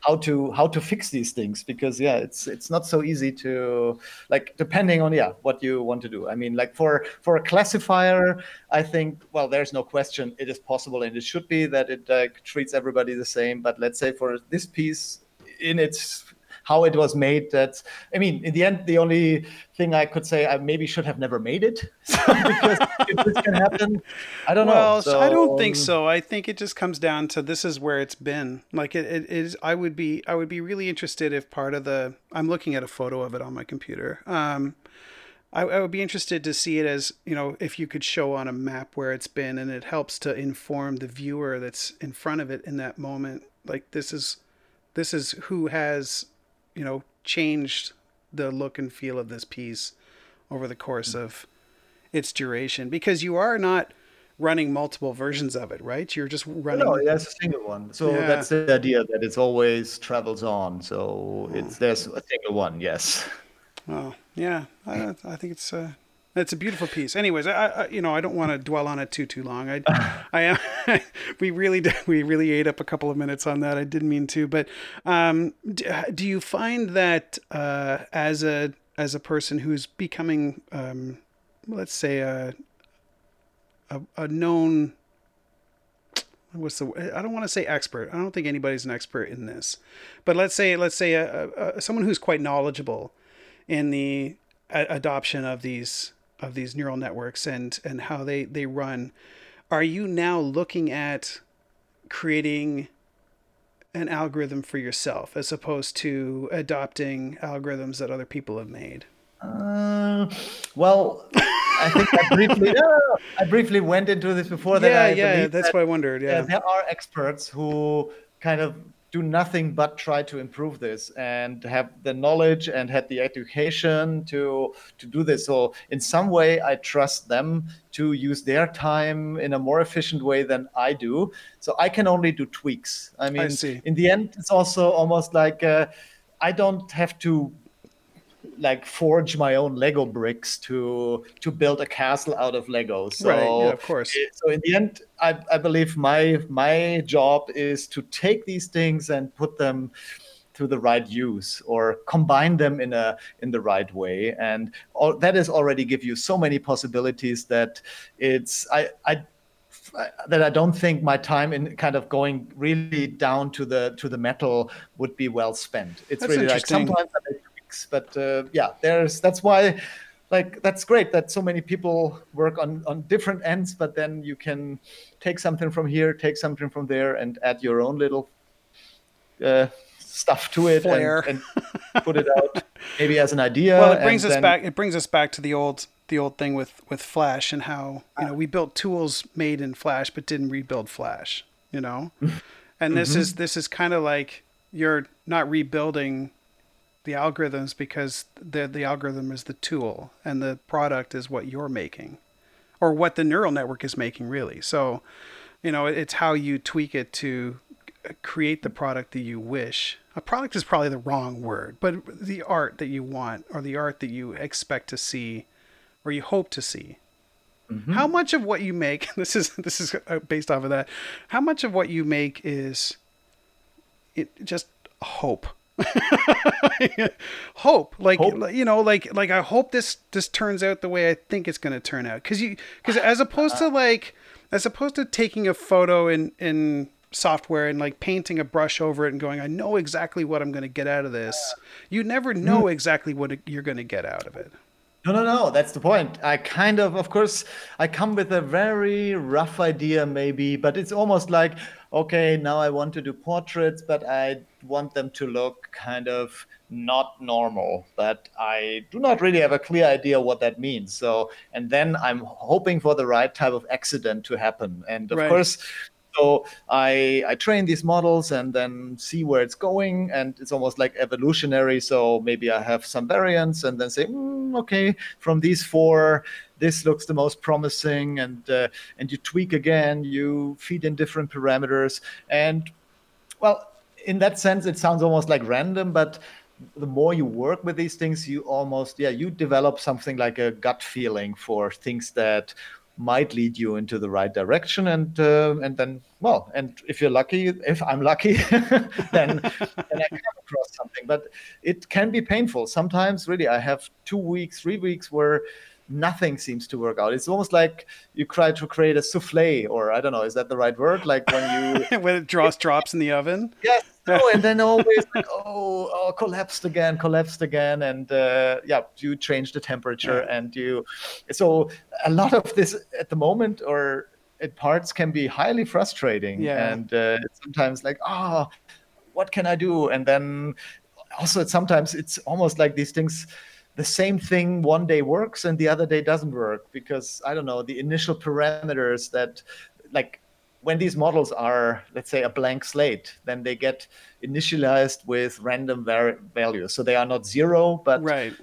how to how to fix these things because yeah, it's it's not so easy to like depending on yeah what you want to do. I mean, like for for a classifier, I think well, there's no question it is possible and it should be that it uh, treats everybody the same. But let's say for this piece in its how it was made. That's, I mean, in the end, the only thing I could say, I maybe should have never made it because if this can happen, I don't well, know. So, I don't think so. I think it just comes down to this is where it's been. Like it, it is. I would be, I would be really interested if part of the. I'm looking at a photo of it on my computer. Um, I, I, would be interested to see it as you know if you could show on a map where it's been and it helps to inform the viewer that's in front of it in that moment like this is this is who has you know, changed the look and feel of this piece over the course of its duration because you are not running multiple versions of it, right? You're just running. No, that's a single one. So yeah. that's the idea that it's always travels on. So it's there's a single one. Yes. Oh yeah, I, I think it's uh, it's a beautiful piece. Anyways, I, I you know I don't want to dwell on it too too long. I I we really we really ate up a couple of minutes on that. I didn't mean to, but um, do you find that uh, as a as a person who's becoming um, let's say a a, a known what's the I don't want to say expert. I don't think anybody's an expert in this, but let's say let's say a, a, someone who's quite knowledgeable in the adoption of these of these neural networks and and how they they run are you now looking at creating an algorithm for yourself as opposed to adopting algorithms that other people have made uh, well I think I briefly, no, I briefly went into this before that. yeah, I yeah, that's that, what I wondered. Yeah. there are experts who kind of do nothing but try to improve this and have the knowledge and had the education to to do this. So in some way i trust them to use their time in a more efficient way than i do. So i can only do tweaks. I mean see. in the end it's also almost like uh, i don't have to like forge my own Lego bricks to to build a castle out of Lego. So Right, yeah, of course. So in the end, I, I believe my my job is to take these things and put them to the right use or combine them in a in the right way and all, that is already give you so many possibilities that it's I, I that I don't think my time in kind of going really down to the to the metal would be well spent. It's That's really like sometimes I make tweaks, but uh, yeah, there's that's why like that's great that so many people work on on different ends, but then you can take something from here, take something from there, and add your own little uh, stuff to it and, and put it out maybe as an idea. well it brings us then- back it brings us back to the old the old thing with with flash and how you know we built tools made in flash but didn't rebuild flash you know? And this is this is kind of like you're not rebuilding the algorithms because the the algorithm is the tool and the product is what you're making or what the neural network is making really. So you know it's how you tweak it to create the product that you wish. A product is probably the wrong word but the art that you want or the art that you expect to see or you hope to see. How much of what you make this is this is uh, based off of that. How much of what you make is it just hope hope like Hope. you know like like i hope this this turns out the way i think it's going to turn out because you because as opposed to like as opposed to taking a photo in in software and like painting a brush over it and going i know exactly what i'm going to get out of this you never mm-hmm. know exactly what you're going to get out of it No, no, no. That's the point. I kind of, of course, I come with a very rough idea, maybe, but it's almost like, okay, now I want to do portraits, but I want them to look kind of not normal. But I do not really have a clear idea what that means. So, and then I'm hoping for the right type of accident to happen. And of Right. course, so I I train these models and then see where it's going, and it's almost like evolutionary. So maybe I have some variants, and then say, "Hmm, okay, from these four, this looks the most promising, and uh, and you tweak again, you feed in different parameters, and well, in that sense, it sounds almost like random, but the more you work with these things, you almost yeah you develop something like a gut feeling for things that might lead you into the right direction. And uh, and then well and if you're lucky if i'm lucky then then i come across something. But it can be painful. Sometimes really i have two weeks three weeks where nothing seems to work out. It's almost like you try to create a souffle or i don't know is that the right word? Like when you when it draws drops in the oven? Yes. No, and then always like oh, oh collapsed again collapsed again. And uh, yeah you change the temperature and you so a lot of this at the moment or at parts can be highly frustrating. Yeah. and uh, sometimes like oh what can i do? And then also sometimes it's almost like these things the same thing one day works and the other day doesn't work because i don't know the initial parameters that like when these models are let's say a blank slate then they get initialized with random var- values. So they are not zero but right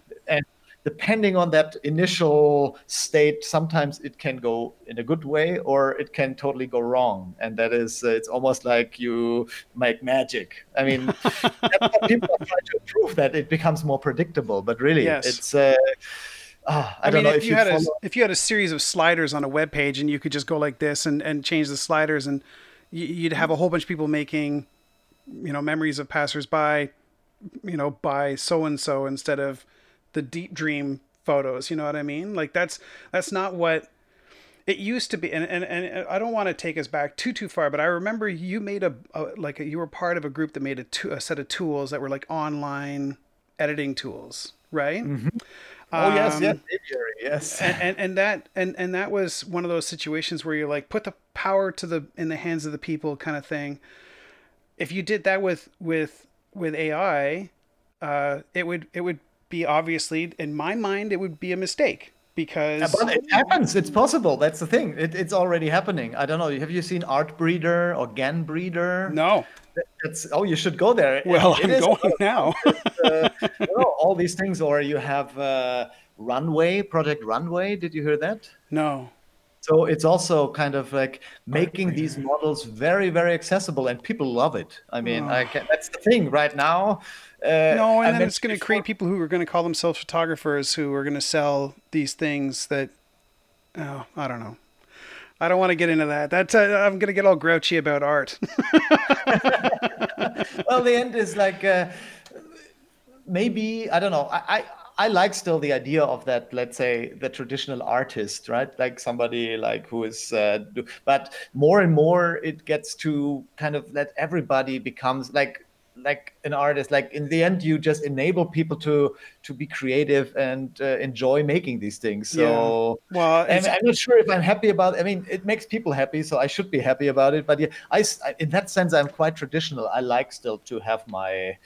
depending on that initial state sometimes it can go in a good way or it can totally go wrong and that is uh, it's almost like you make magic i mean people are trying to improve that it becomes more predictable but really Yes. it's uh, ah, I, I, don't mean, know if, you, had follow- a if you had a series of sliders on a web page and you could just go like this and, and change the sliders and you'd have a whole bunch of people making, you know, memories of passersby, you know, by so and so instead of the deep dream photos. You know what I mean? Like that's that's not what it used to be. And and, and I don't want to take us back too too far, but I remember you made a, a like a, you were part of a group that made a, to, a set of tools that were like online editing tools, right? oh yes Um, yes aviary, yes and, and and that and and that was one of those situations where you're like put the power to the in the hands of the people kind of thing if you did that with with with ai uh it would it would be obviously in my mind it would be a mistake because But it happens. It's possible. That's the thing. It, it's already happening. I don't know. Have you seen Artbreeder or Ganbreeder? no. It's, oh, you should go there. Well, It I'm going now. uh, you all these things. Or you have uh, Runway, Project Runway. Did you hear that? no. So it's also kind of like making these models very, very accessible, and people love it. I mean, I can, that's the thing right now. Uh, No, I and then it's going to create people who are going to call themselves photographers who are going to sell these things that, oh, I don't know. I don't want to get into that. That's uh, I'm going to get all grouchy about art. well, the end is like uh, maybe I don't know. I, I I like still the idea of that. Let's say the traditional artist, right? Like somebody like who is, uh, do, but more and more it gets to kind of let everybody becomes like like an artist like in the end you just enable people to to be creative and uh, enjoy making these things so well, and it's, I'm not sure if I'm happy about. I mean, it makes people happy, so I should be happy about it. But yeah, I in that sense, I'm quite traditional. I like still to have my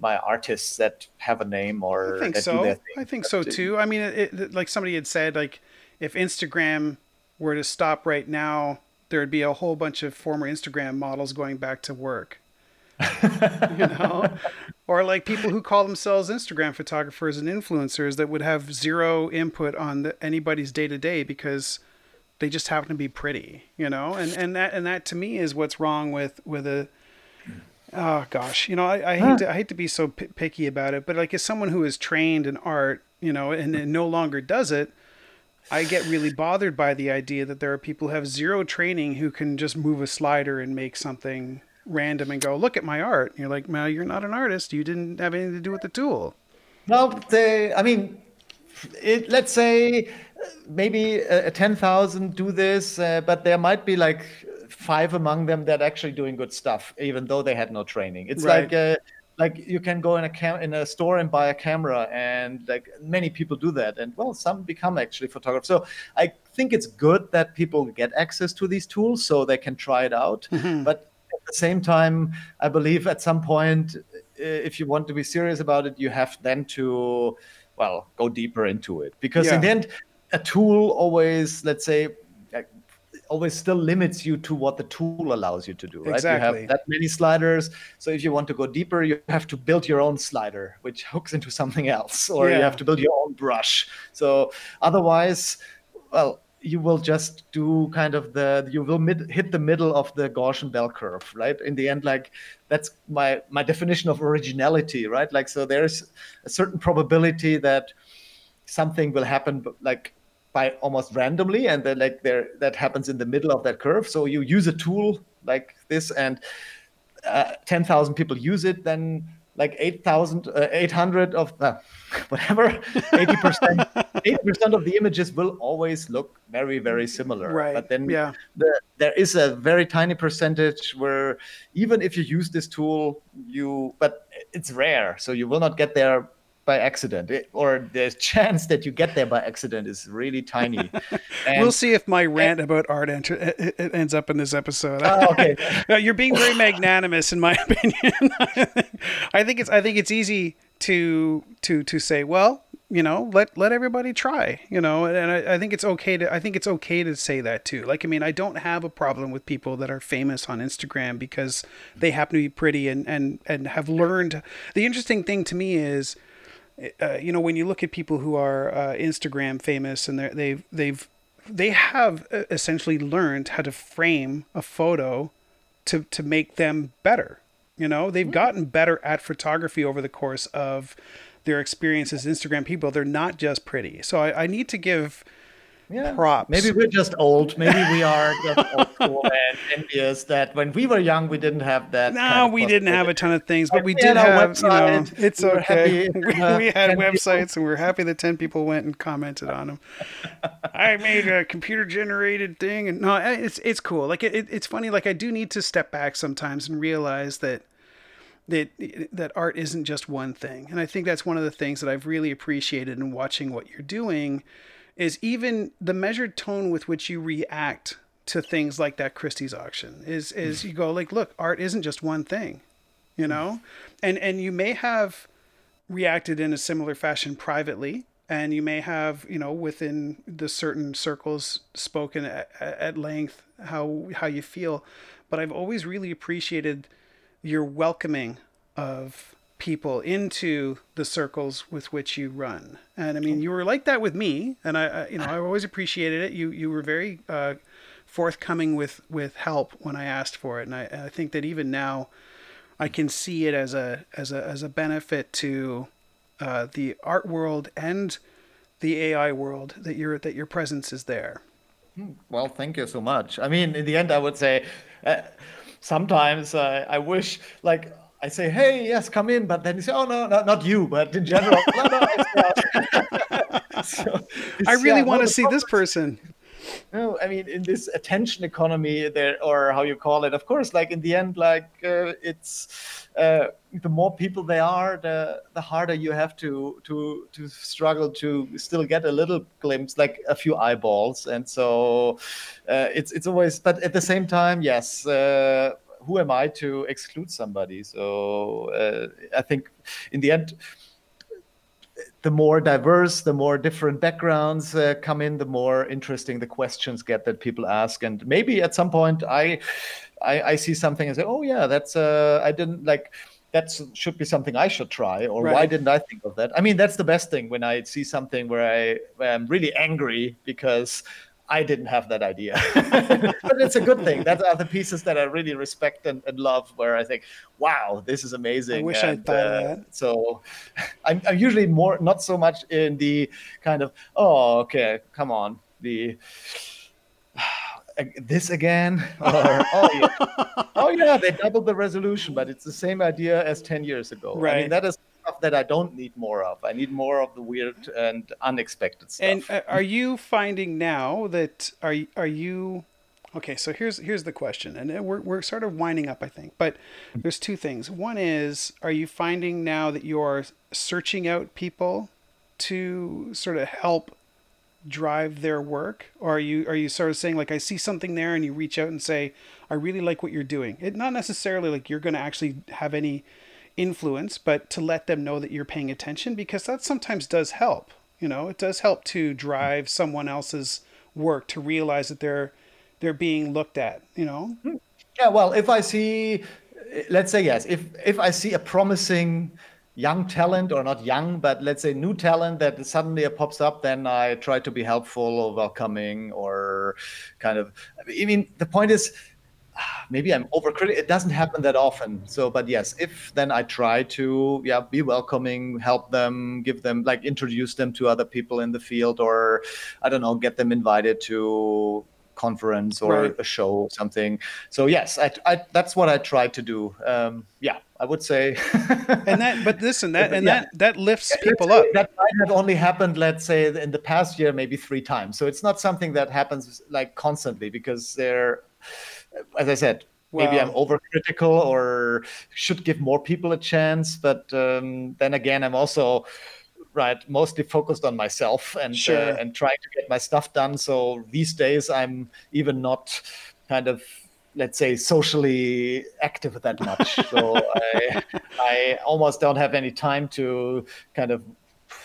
my artists that have a name or I think that do so. their thing. I think so too. I mean, it, it, like somebody had said, like if Instagram were to stop right now, there would be a whole bunch of former Instagram models going back to work. you know, or like people who call themselves Instagram photographers and influencers that would have zero input on the, anybody's day to day because they just happen to be pretty. You know, and and that and that to me is what's wrong with with a Oh gosh, you know, I, I hate to I hate to be so p- picky about it, but like as someone who is trained in art, you know, and, and no longer does it, I get really bothered by the idea that there are people who have zero training who can just move a slider and make something random and go, look at my art. And you're like, well, you're not an artist. You didn't have anything to do with the tool. Well, they, I mean, it, let's say uh, maybe uh, 10,000 do this, uh, but there might be like five among them that actually doing good stuff, even though they had no training. It's Right. like, uh, like you can go in a cam in a store and buy a camera, and like many people do that, and well, some become actually photographers. So I think it's good that people get access to these tools so they can try it out. But at the same time, I believe at some point, if you want to be serious about it, you have then to, well, go deeper into it because in the end, a tool always, let's say, always still limits you to what the tool allows you to do, right? You have that many sliders. So if you want to go deeper, you have to build your own slider, which hooks into something else, or you have to build your own brush. So otherwise, well, you will just do kind of the you will mid, hit the middle of the Gaussian bell curve, right? In the end, like that's my my definition of originality, right? Like so, there's a certain probability that something will happen, but like by almost randomly, and then like there that happens in the middle of that curve. So you use a tool like this, and uh, 10,000 people use it, then like 8,000, uh, 800 of uh, whatever, 80%, 80% of the images will always look very, very similar. Right, But then yeah. the, there is a very tiny percentage where even if you use this tool, you, but it's rare. So you will not get there by accident It- or the chance that you get there by accident is really tiny. And- we'll see if my rant about art enter, it, it ends up in this episode. Oh, okay. No, you're being very magnanimous, in my opinion. I think it's I think it's easy to to to say, well, you know, let let everybody try, you know, and I, I think it's okay to I think it's okay to say that too. Like, I mean, I don't have a problem with people that are famous on Instagram because they happen to be pretty and and and have learned. The interesting thing to me is. Uh, you know, when you look at people who are uh, Instagram famous and they've they've they have uh, essentially learned how to frame a photo to to make them better. You know, they've gotten better at photography over the course of their experience as Instagram people. They're not just pretty. So I, I need to give yeah. props. Maybe we're just old. Maybe we are just old school and envious that when we were young, we didn't have that. no, kind of we didn't have a ton of things, but we We did had our have. You know, it's We okay. happy, We, uh, we had 10 people. websites, and we were happy that ten people went and commented on them. I made a computer generated thing, and no, it's it's cool. Like it, it's funny. Like I do need to step back sometimes and realize that that that art isn't just one thing. And I think that's one of the things that I've really appreciated in watching what you're doing is even the measured tone with which you react to things like that Christie's auction is is you go like, look, art isn't just one thing, you know? And and you may have reacted in a similar fashion privately and you may have you know within the certain circles spoken at, at length how how you feel but i've always really appreciated your welcoming of people into the circles with which you run. And i mean you were like that with me and i, I you know i always appreciated it. You you were very uh, forthcoming with with help when i asked for it. And i, I think that even now i can see it as a as a as a benefit to uh, the art world and the AI world that your that your presence is there. Well, thank you so much. I mean, in the end, I would say uh, sometimes uh, I wish like I say, "Hey, yes, come in," but then you say, "Oh no, no not you," but in general, no, no, so, I really yeah, want to see this person. No, I mean in this attention economy there, or how you call it. Of course, like in the end, like uh, it's uh, the more people there are, the the harder you have to to to struggle to still get a little glimpse, like a few eyeballs. And so uh, it's it's always, but at the same time, yes. Who am I to exclude somebody? So uh, I think in the end the more diverse, the more different backgrounds uh, come in, the more interesting the questions get that people ask. And maybe at some point, I, I, I see something and say, "Oh yeah, that's uh, I didn't like." That should be something I should try, or right. why didn't I think of that? I mean, that's the best thing when I see something where I where I'm really angry because I didn't have that idea. but it's a good thing. That are the pieces that I really respect and, and love, where I think, wow, this is amazing. I wish and, I'd thought uh, that. So I'm, I'm, usually more, not so much in the kind of, oh, okay, come on, the this again or oh yeah. oh yeah they doubled the resolution but it's the same idea as 10 years ago right I mean, that is that I don't need more of. I need more of the weird and unexpected stuff. And uh, are you finding now that are are you okay? So here's here's the question, and uh, we're we're sort of winding up, I think. But there's two things. One is, are you finding now that you're searching out people to sort of help drive their work or are you are you sort of saying like i see something there and you reach out and say i really like what you're doing it not necessarily like you're going to actually have any influence, but to let them know that you're paying attention because that sometimes does help. You know, it does help to drive someone else's work to realize that they're they're being looked at. You know. Hmm. Yeah. Well, if I see, let's say yes, if if I see a promising young talent or not young but let's say new talent that suddenly pops up then i try to be helpful or welcoming or kind of i mean the point is maybe I'm overcritical. It doesn't happen that often. So, but yes, if then I try to, yeah, be welcoming, help them, give them, like, introduce them to other people in the field, or I don't know, get them invited to conference or right. a show or something. So yes, I, I, that's what I try to do. Um, yeah, I would say. and that, but listen, that and yeah. that that lifts people up. That might have only happened, let's say, in the past year, maybe three times. So it's not something that happens like constantly because they're as I said, well, maybe I'm overcritical or should give more people a chance. But um, then again, I'm also right mostly focused on myself and uh, sure. uh, and trying to get my stuff done. So these days, I'm even not kind of let's say socially active that much so I, I almost don't have any time to kind of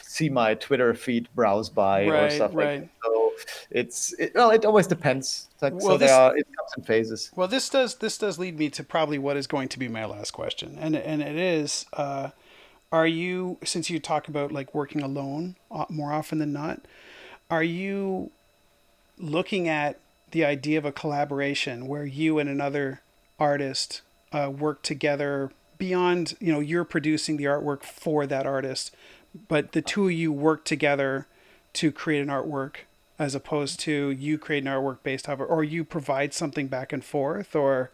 see my twitter feed browse by right, or stuff right. like that so it's it, well, it always depends. Like, well, so this, are, it comes in phases. Well, this does this does lead me to probably what is going to be my last question, and and it is, uh, are you since you talk about like working alone uh, more often than not, are you looking at the idea of a collaboration where you and another artist uh, work together beyond you know you're producing the artwork for that artist, but the two of you work together to create an artwork as opposed to you creating artwork based off or you provide something back and forth, or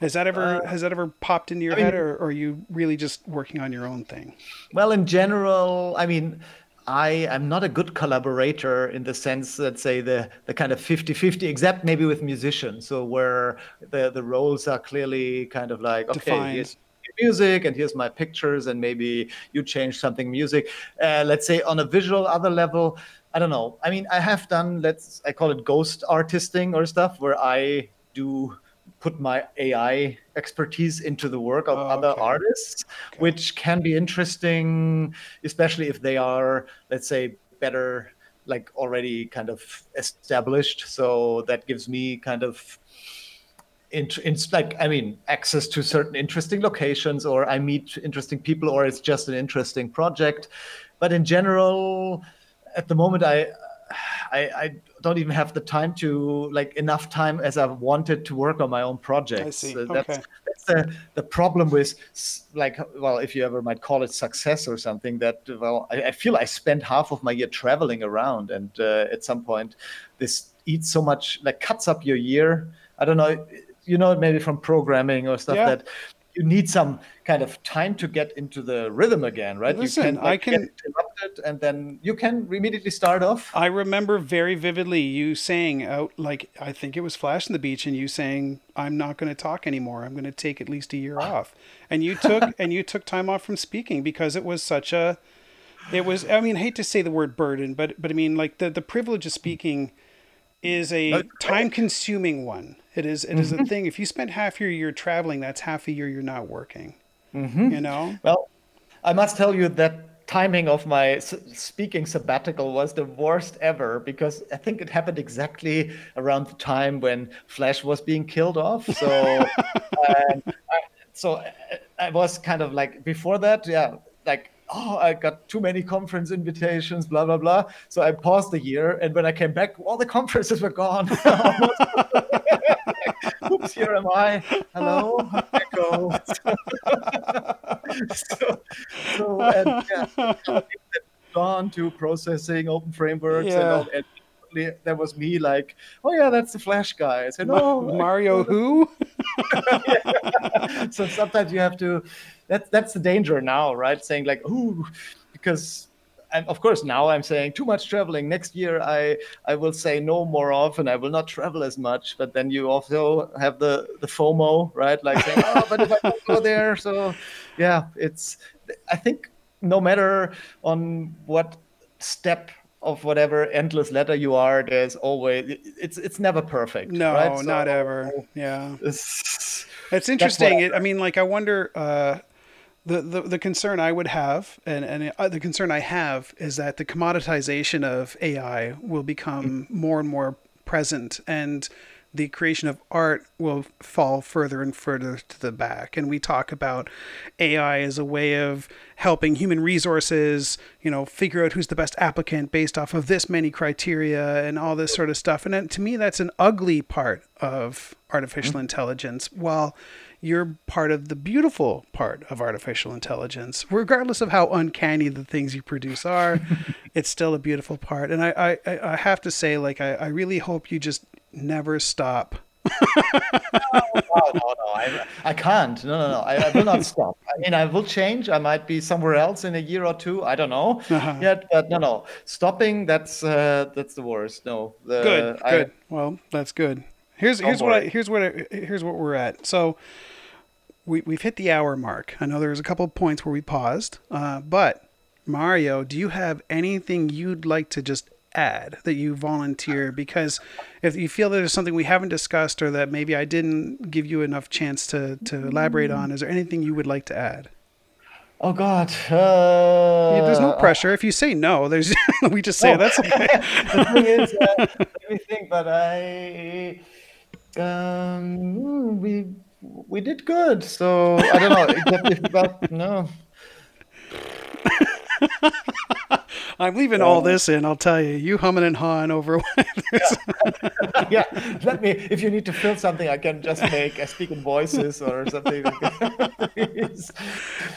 has that ever uh, has that ever popped into your I head, mean, or, or, are you really just working on your own thing? Well, in general, I mean. I am not a good collaborator in the sense that say the, the kind of 50-50, except maybe with musicians. So where the, the roles are clearly kind of like, okay, here's music and here's my pictures and maybe you change something music. Uh, let's say on a visual other level, I don't know. I mean, I have done let's I call it ghost artisting or stuff where I do put my AI expertise into the work of oh, other okay. artists, okay. which can be interesting, especially if they are, let's say, better like already kind of established so that gives me kind of in, in, like i mean access to certain interesting locations or i meet interesting people or it's just an interesting project but in general at the moment i i, I don't even have the time to like enough time as i wanted to work on my own projects I see. So Okay. that's that's the, the problem with like well if you ever might call it success or something that well i, I feel i spend half of my year traveling around and uh, at some point this eats so much like cuts up your year i don't know you know maybe from programming or stuff Yeah. that you need some kind of time to get into the rhythm again right Listen, you I like, can- get interrupted and then you can immediately start off I remember very vividly you saying out like I think it was Flash on the Beach and you saying I'm not going to talk anymore. I'm going to take at least a year off. And you took and you took time off from speaking because it was such a it was I mean I hate to say the word burden but but I mean like the the privilege of speaking is a time consuming one. It is it is a thing if you spend half your year traveling that's half a year you're not working. You know? Well, I must tell you that timing of my speaking sabbatical was the worst ever because I think it happened exactly around the time when Flash was being killed off. So, um, I, so I, I was kind of like before that, yeah, like. Oh, I got too many conference invitations, blah blah blah. So I paused a year, and when I came back, all the conferences were gone. Oops, here am I. Hello, echo. so, so and, yeah, gone to processing openFrameworks and, all, and immediately there was me like, oh yeah, that's the Flash guy. I said, no, Mario who? so sometimes you have to. That's that's the danger now, right? Saying like, ooh, because. And of course, now I'm saying too much traveling. Next year, I I will say no more often. I will not travel as much. But then you also have the the FOMO, right? Like saying, oh, but if I don't go there, so yeah, it's. I think no matter on what step of whatever endless letter you are, there's always it's it's never perfect. No, right? So not ever. Yeah. it's- It's interesting. It, I mean, like, I wonder. Uh, the, the the concern I would have, and and uh, the concern I have, is that the commoditization of AI will become more and more present, and the creation of art will fall further and further to the back. And we talk about AI as a way of helping human resources, you know, figure out who's the best applicant based off of this many criteria and all this sort of stuff. And then, to me, that's an ugly part of artificial mm-hmm. intelligence. While you're part of the beautiful part of artificial intelligence, regardless of how uncanny the things you produce are. it's still a beautiful part, and I I, I have to say, like, I, I really hope you just never stop. no, no, no. I, I can't. No, no, no. I, I will not stop. I mean, I will change. I might be somewhere else in a year or two. I don't know Uh-huh. yet. But no, no. Stopping. That's uh, that's the worst. No. The, Good, I- good. Well, that's good. Here's here's what I, here's what I, here's what we're at. So we we've hit the hour mark. I know there was a couple of points where we paused, uh, but Mario, do you have anything you'd like to just add that you volunteer? Because if you feel that there's something we haven't discussed or that maybe I didn't give you enough chance to to elaborate on, is there anything you would like to add? Oh God. Uh, Yeah, there's no pressure. If you say no, there's we just say Oh. that's okay. the thing is, uh, let me think. But I, um, we we did good. So I don't know. Except if, but no. I'm leaving all this in. I'll tell you. You humming and hawing over. yeah, let me. If you need to fill something, I can just make a speak in voices or something.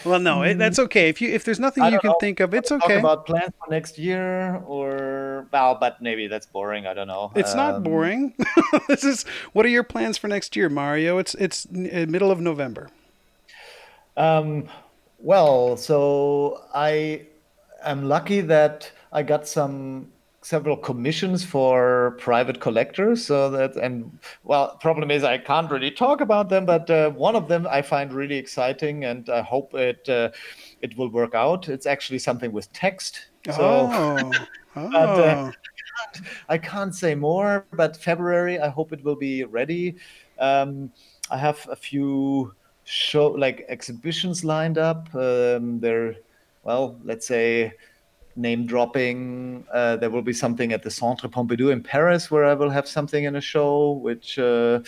Well, no, it, that's okay. If you if there's nothing I you can know. think of, it's Talk okay. about plans for next year, or well, but maybe that's boring. I don't know. It's not Um, boring. this is what are your plans for next year, Mario? It's it's uh, middle of November. Um, well, so I am lucky that I got some several commissions for private collectors. So that and well, problem is I can't really talk about them, but uh, one of them I find really exciting, and I hope it uh, it will work out. It's actually something with text. So oh, oh. uh, I can't say more, but February I hope it will be ready. Um, I have a few show like exhibitions lined up. Um, they're well, let's say name dropping. Uh, there will be something at the Centre Pompidou in Paris where I will have something in a show, which uh,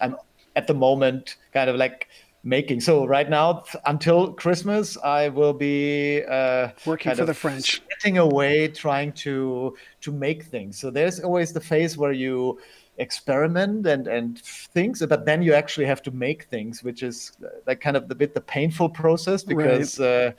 I'm at the moment kind of like making. So right now, until Christmas, I will be uh, working for the French, getting away, trying to to make things. So there's always the phase where you experiment and and things but then you actually have to make things which is uh, like kind of the bit the painful process because right. uh,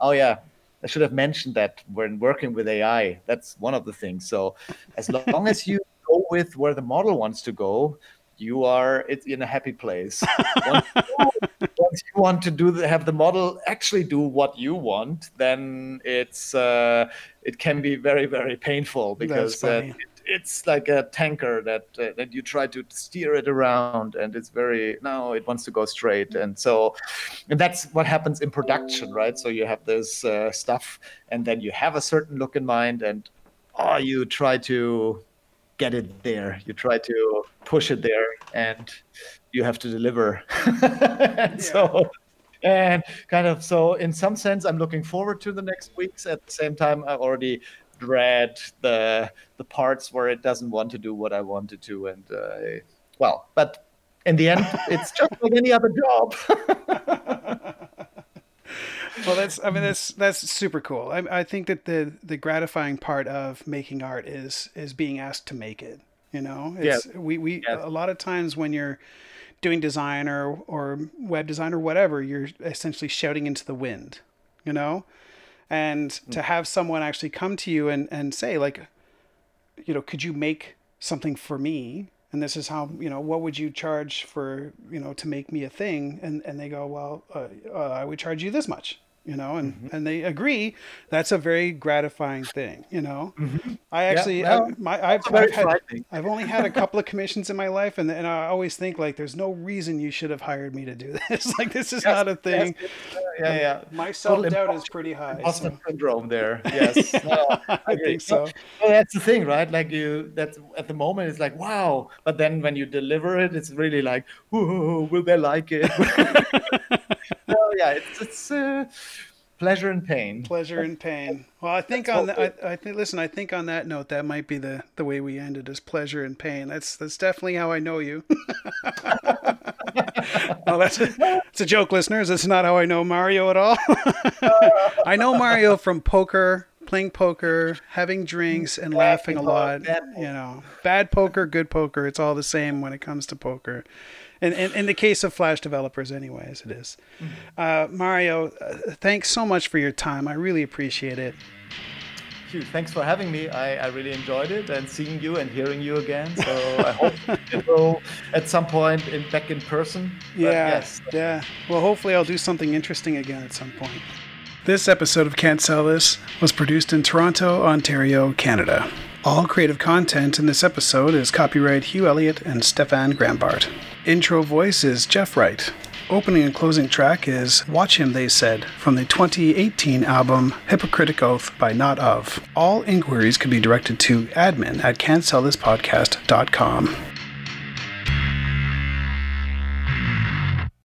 oh yeah I should have mentioned that when working with AI. That's one of the things. So as long as you go with where the model wants to go, you are in a happy place. once, you, once, you, want to do the, have the model actually do what you want, then it's uh, it can be very very painful because uh, it's like a tanker that uh, that you try to steer it around and it's very no it wants to go straight. And so and that's what happens in production right? So you have this uh, stuff and then you have a certain look in mind and oh you try to get it there. You try to push it there and you have to deliver. Yeah. so and kind of so in some sense i'm looking forward to the next weeks. At the same time i already dread the the parts where it doesn't want to do what I wanted to, and uh, well, but in the end, it's just like any other job. well, that's I mean that's that's super cool. I, I think that the the gratifying part of making art is is being asked to make it. You know, it's, yes. we we yes. a lot of times when you're doing design or or web design or whatever, you're essentially shouting into the wind. You know, and mm. to have someone actually come to you and, and say like you know could you make something for me? And this is how you know what would you charge for you know to make me a thing? And and they go well uh, uh, i would charge you this much you know, and, mm-hmm. and they agree. That's a very gratifying thing, you know. Mm-hmm. I actually, yeah, well, I, my, I've, I've, had, I've only had a couple of commissions in my life, and and I always think like, there's no reason you should have hired me to do this. like, this is yes, not a thing. Yes, yeah, yeah. My self doubt is pretty high. So. syndrome there. Yes, no, I, I think so. Well, that's the thing, right? Like you, that's at the moment it's like wow, but then when you deliver it, it's really like, will they like it? yeah, it's it's uh, pleasure and pain. Pleasure and pain. Well, I think that's on that. I, I, think. Listen, I think on that note, that might be the the way we ended is pleasure and pain. That's that's definitely how I know you. well, that's a, it's a joke, listeners. It's not how I know Mario at all. I know Mario from poker, playing poker, having drinks, and laughing a lot. You know, bad poker, good poker. It's all the same when it comes to poker in, the case of Flash developers, anyways, it is. Mm-hmm. Uh, Mario, uh, thanks so much for your time. I really appreciate it. Thanks for having me. I, I really enjoyed it and seeing you and hearing you again. So I hope go at some point in, back in person. Yeah, yes. yeah. Well, hopefully I'll do something interesting again at some point. This episode of Can't Sell This was produced in Toronto, Ontario, Canada. All creative content in this episode is copyright Hugh Elliott and Stefan Grambart. Intro voice is Jeff Wright. Opening and closing track is Watch Him, They Said from the 2018 album Hypocritic Oath by Not Of. All inquiries can be directed to admin at can'tsellthispodcast.com.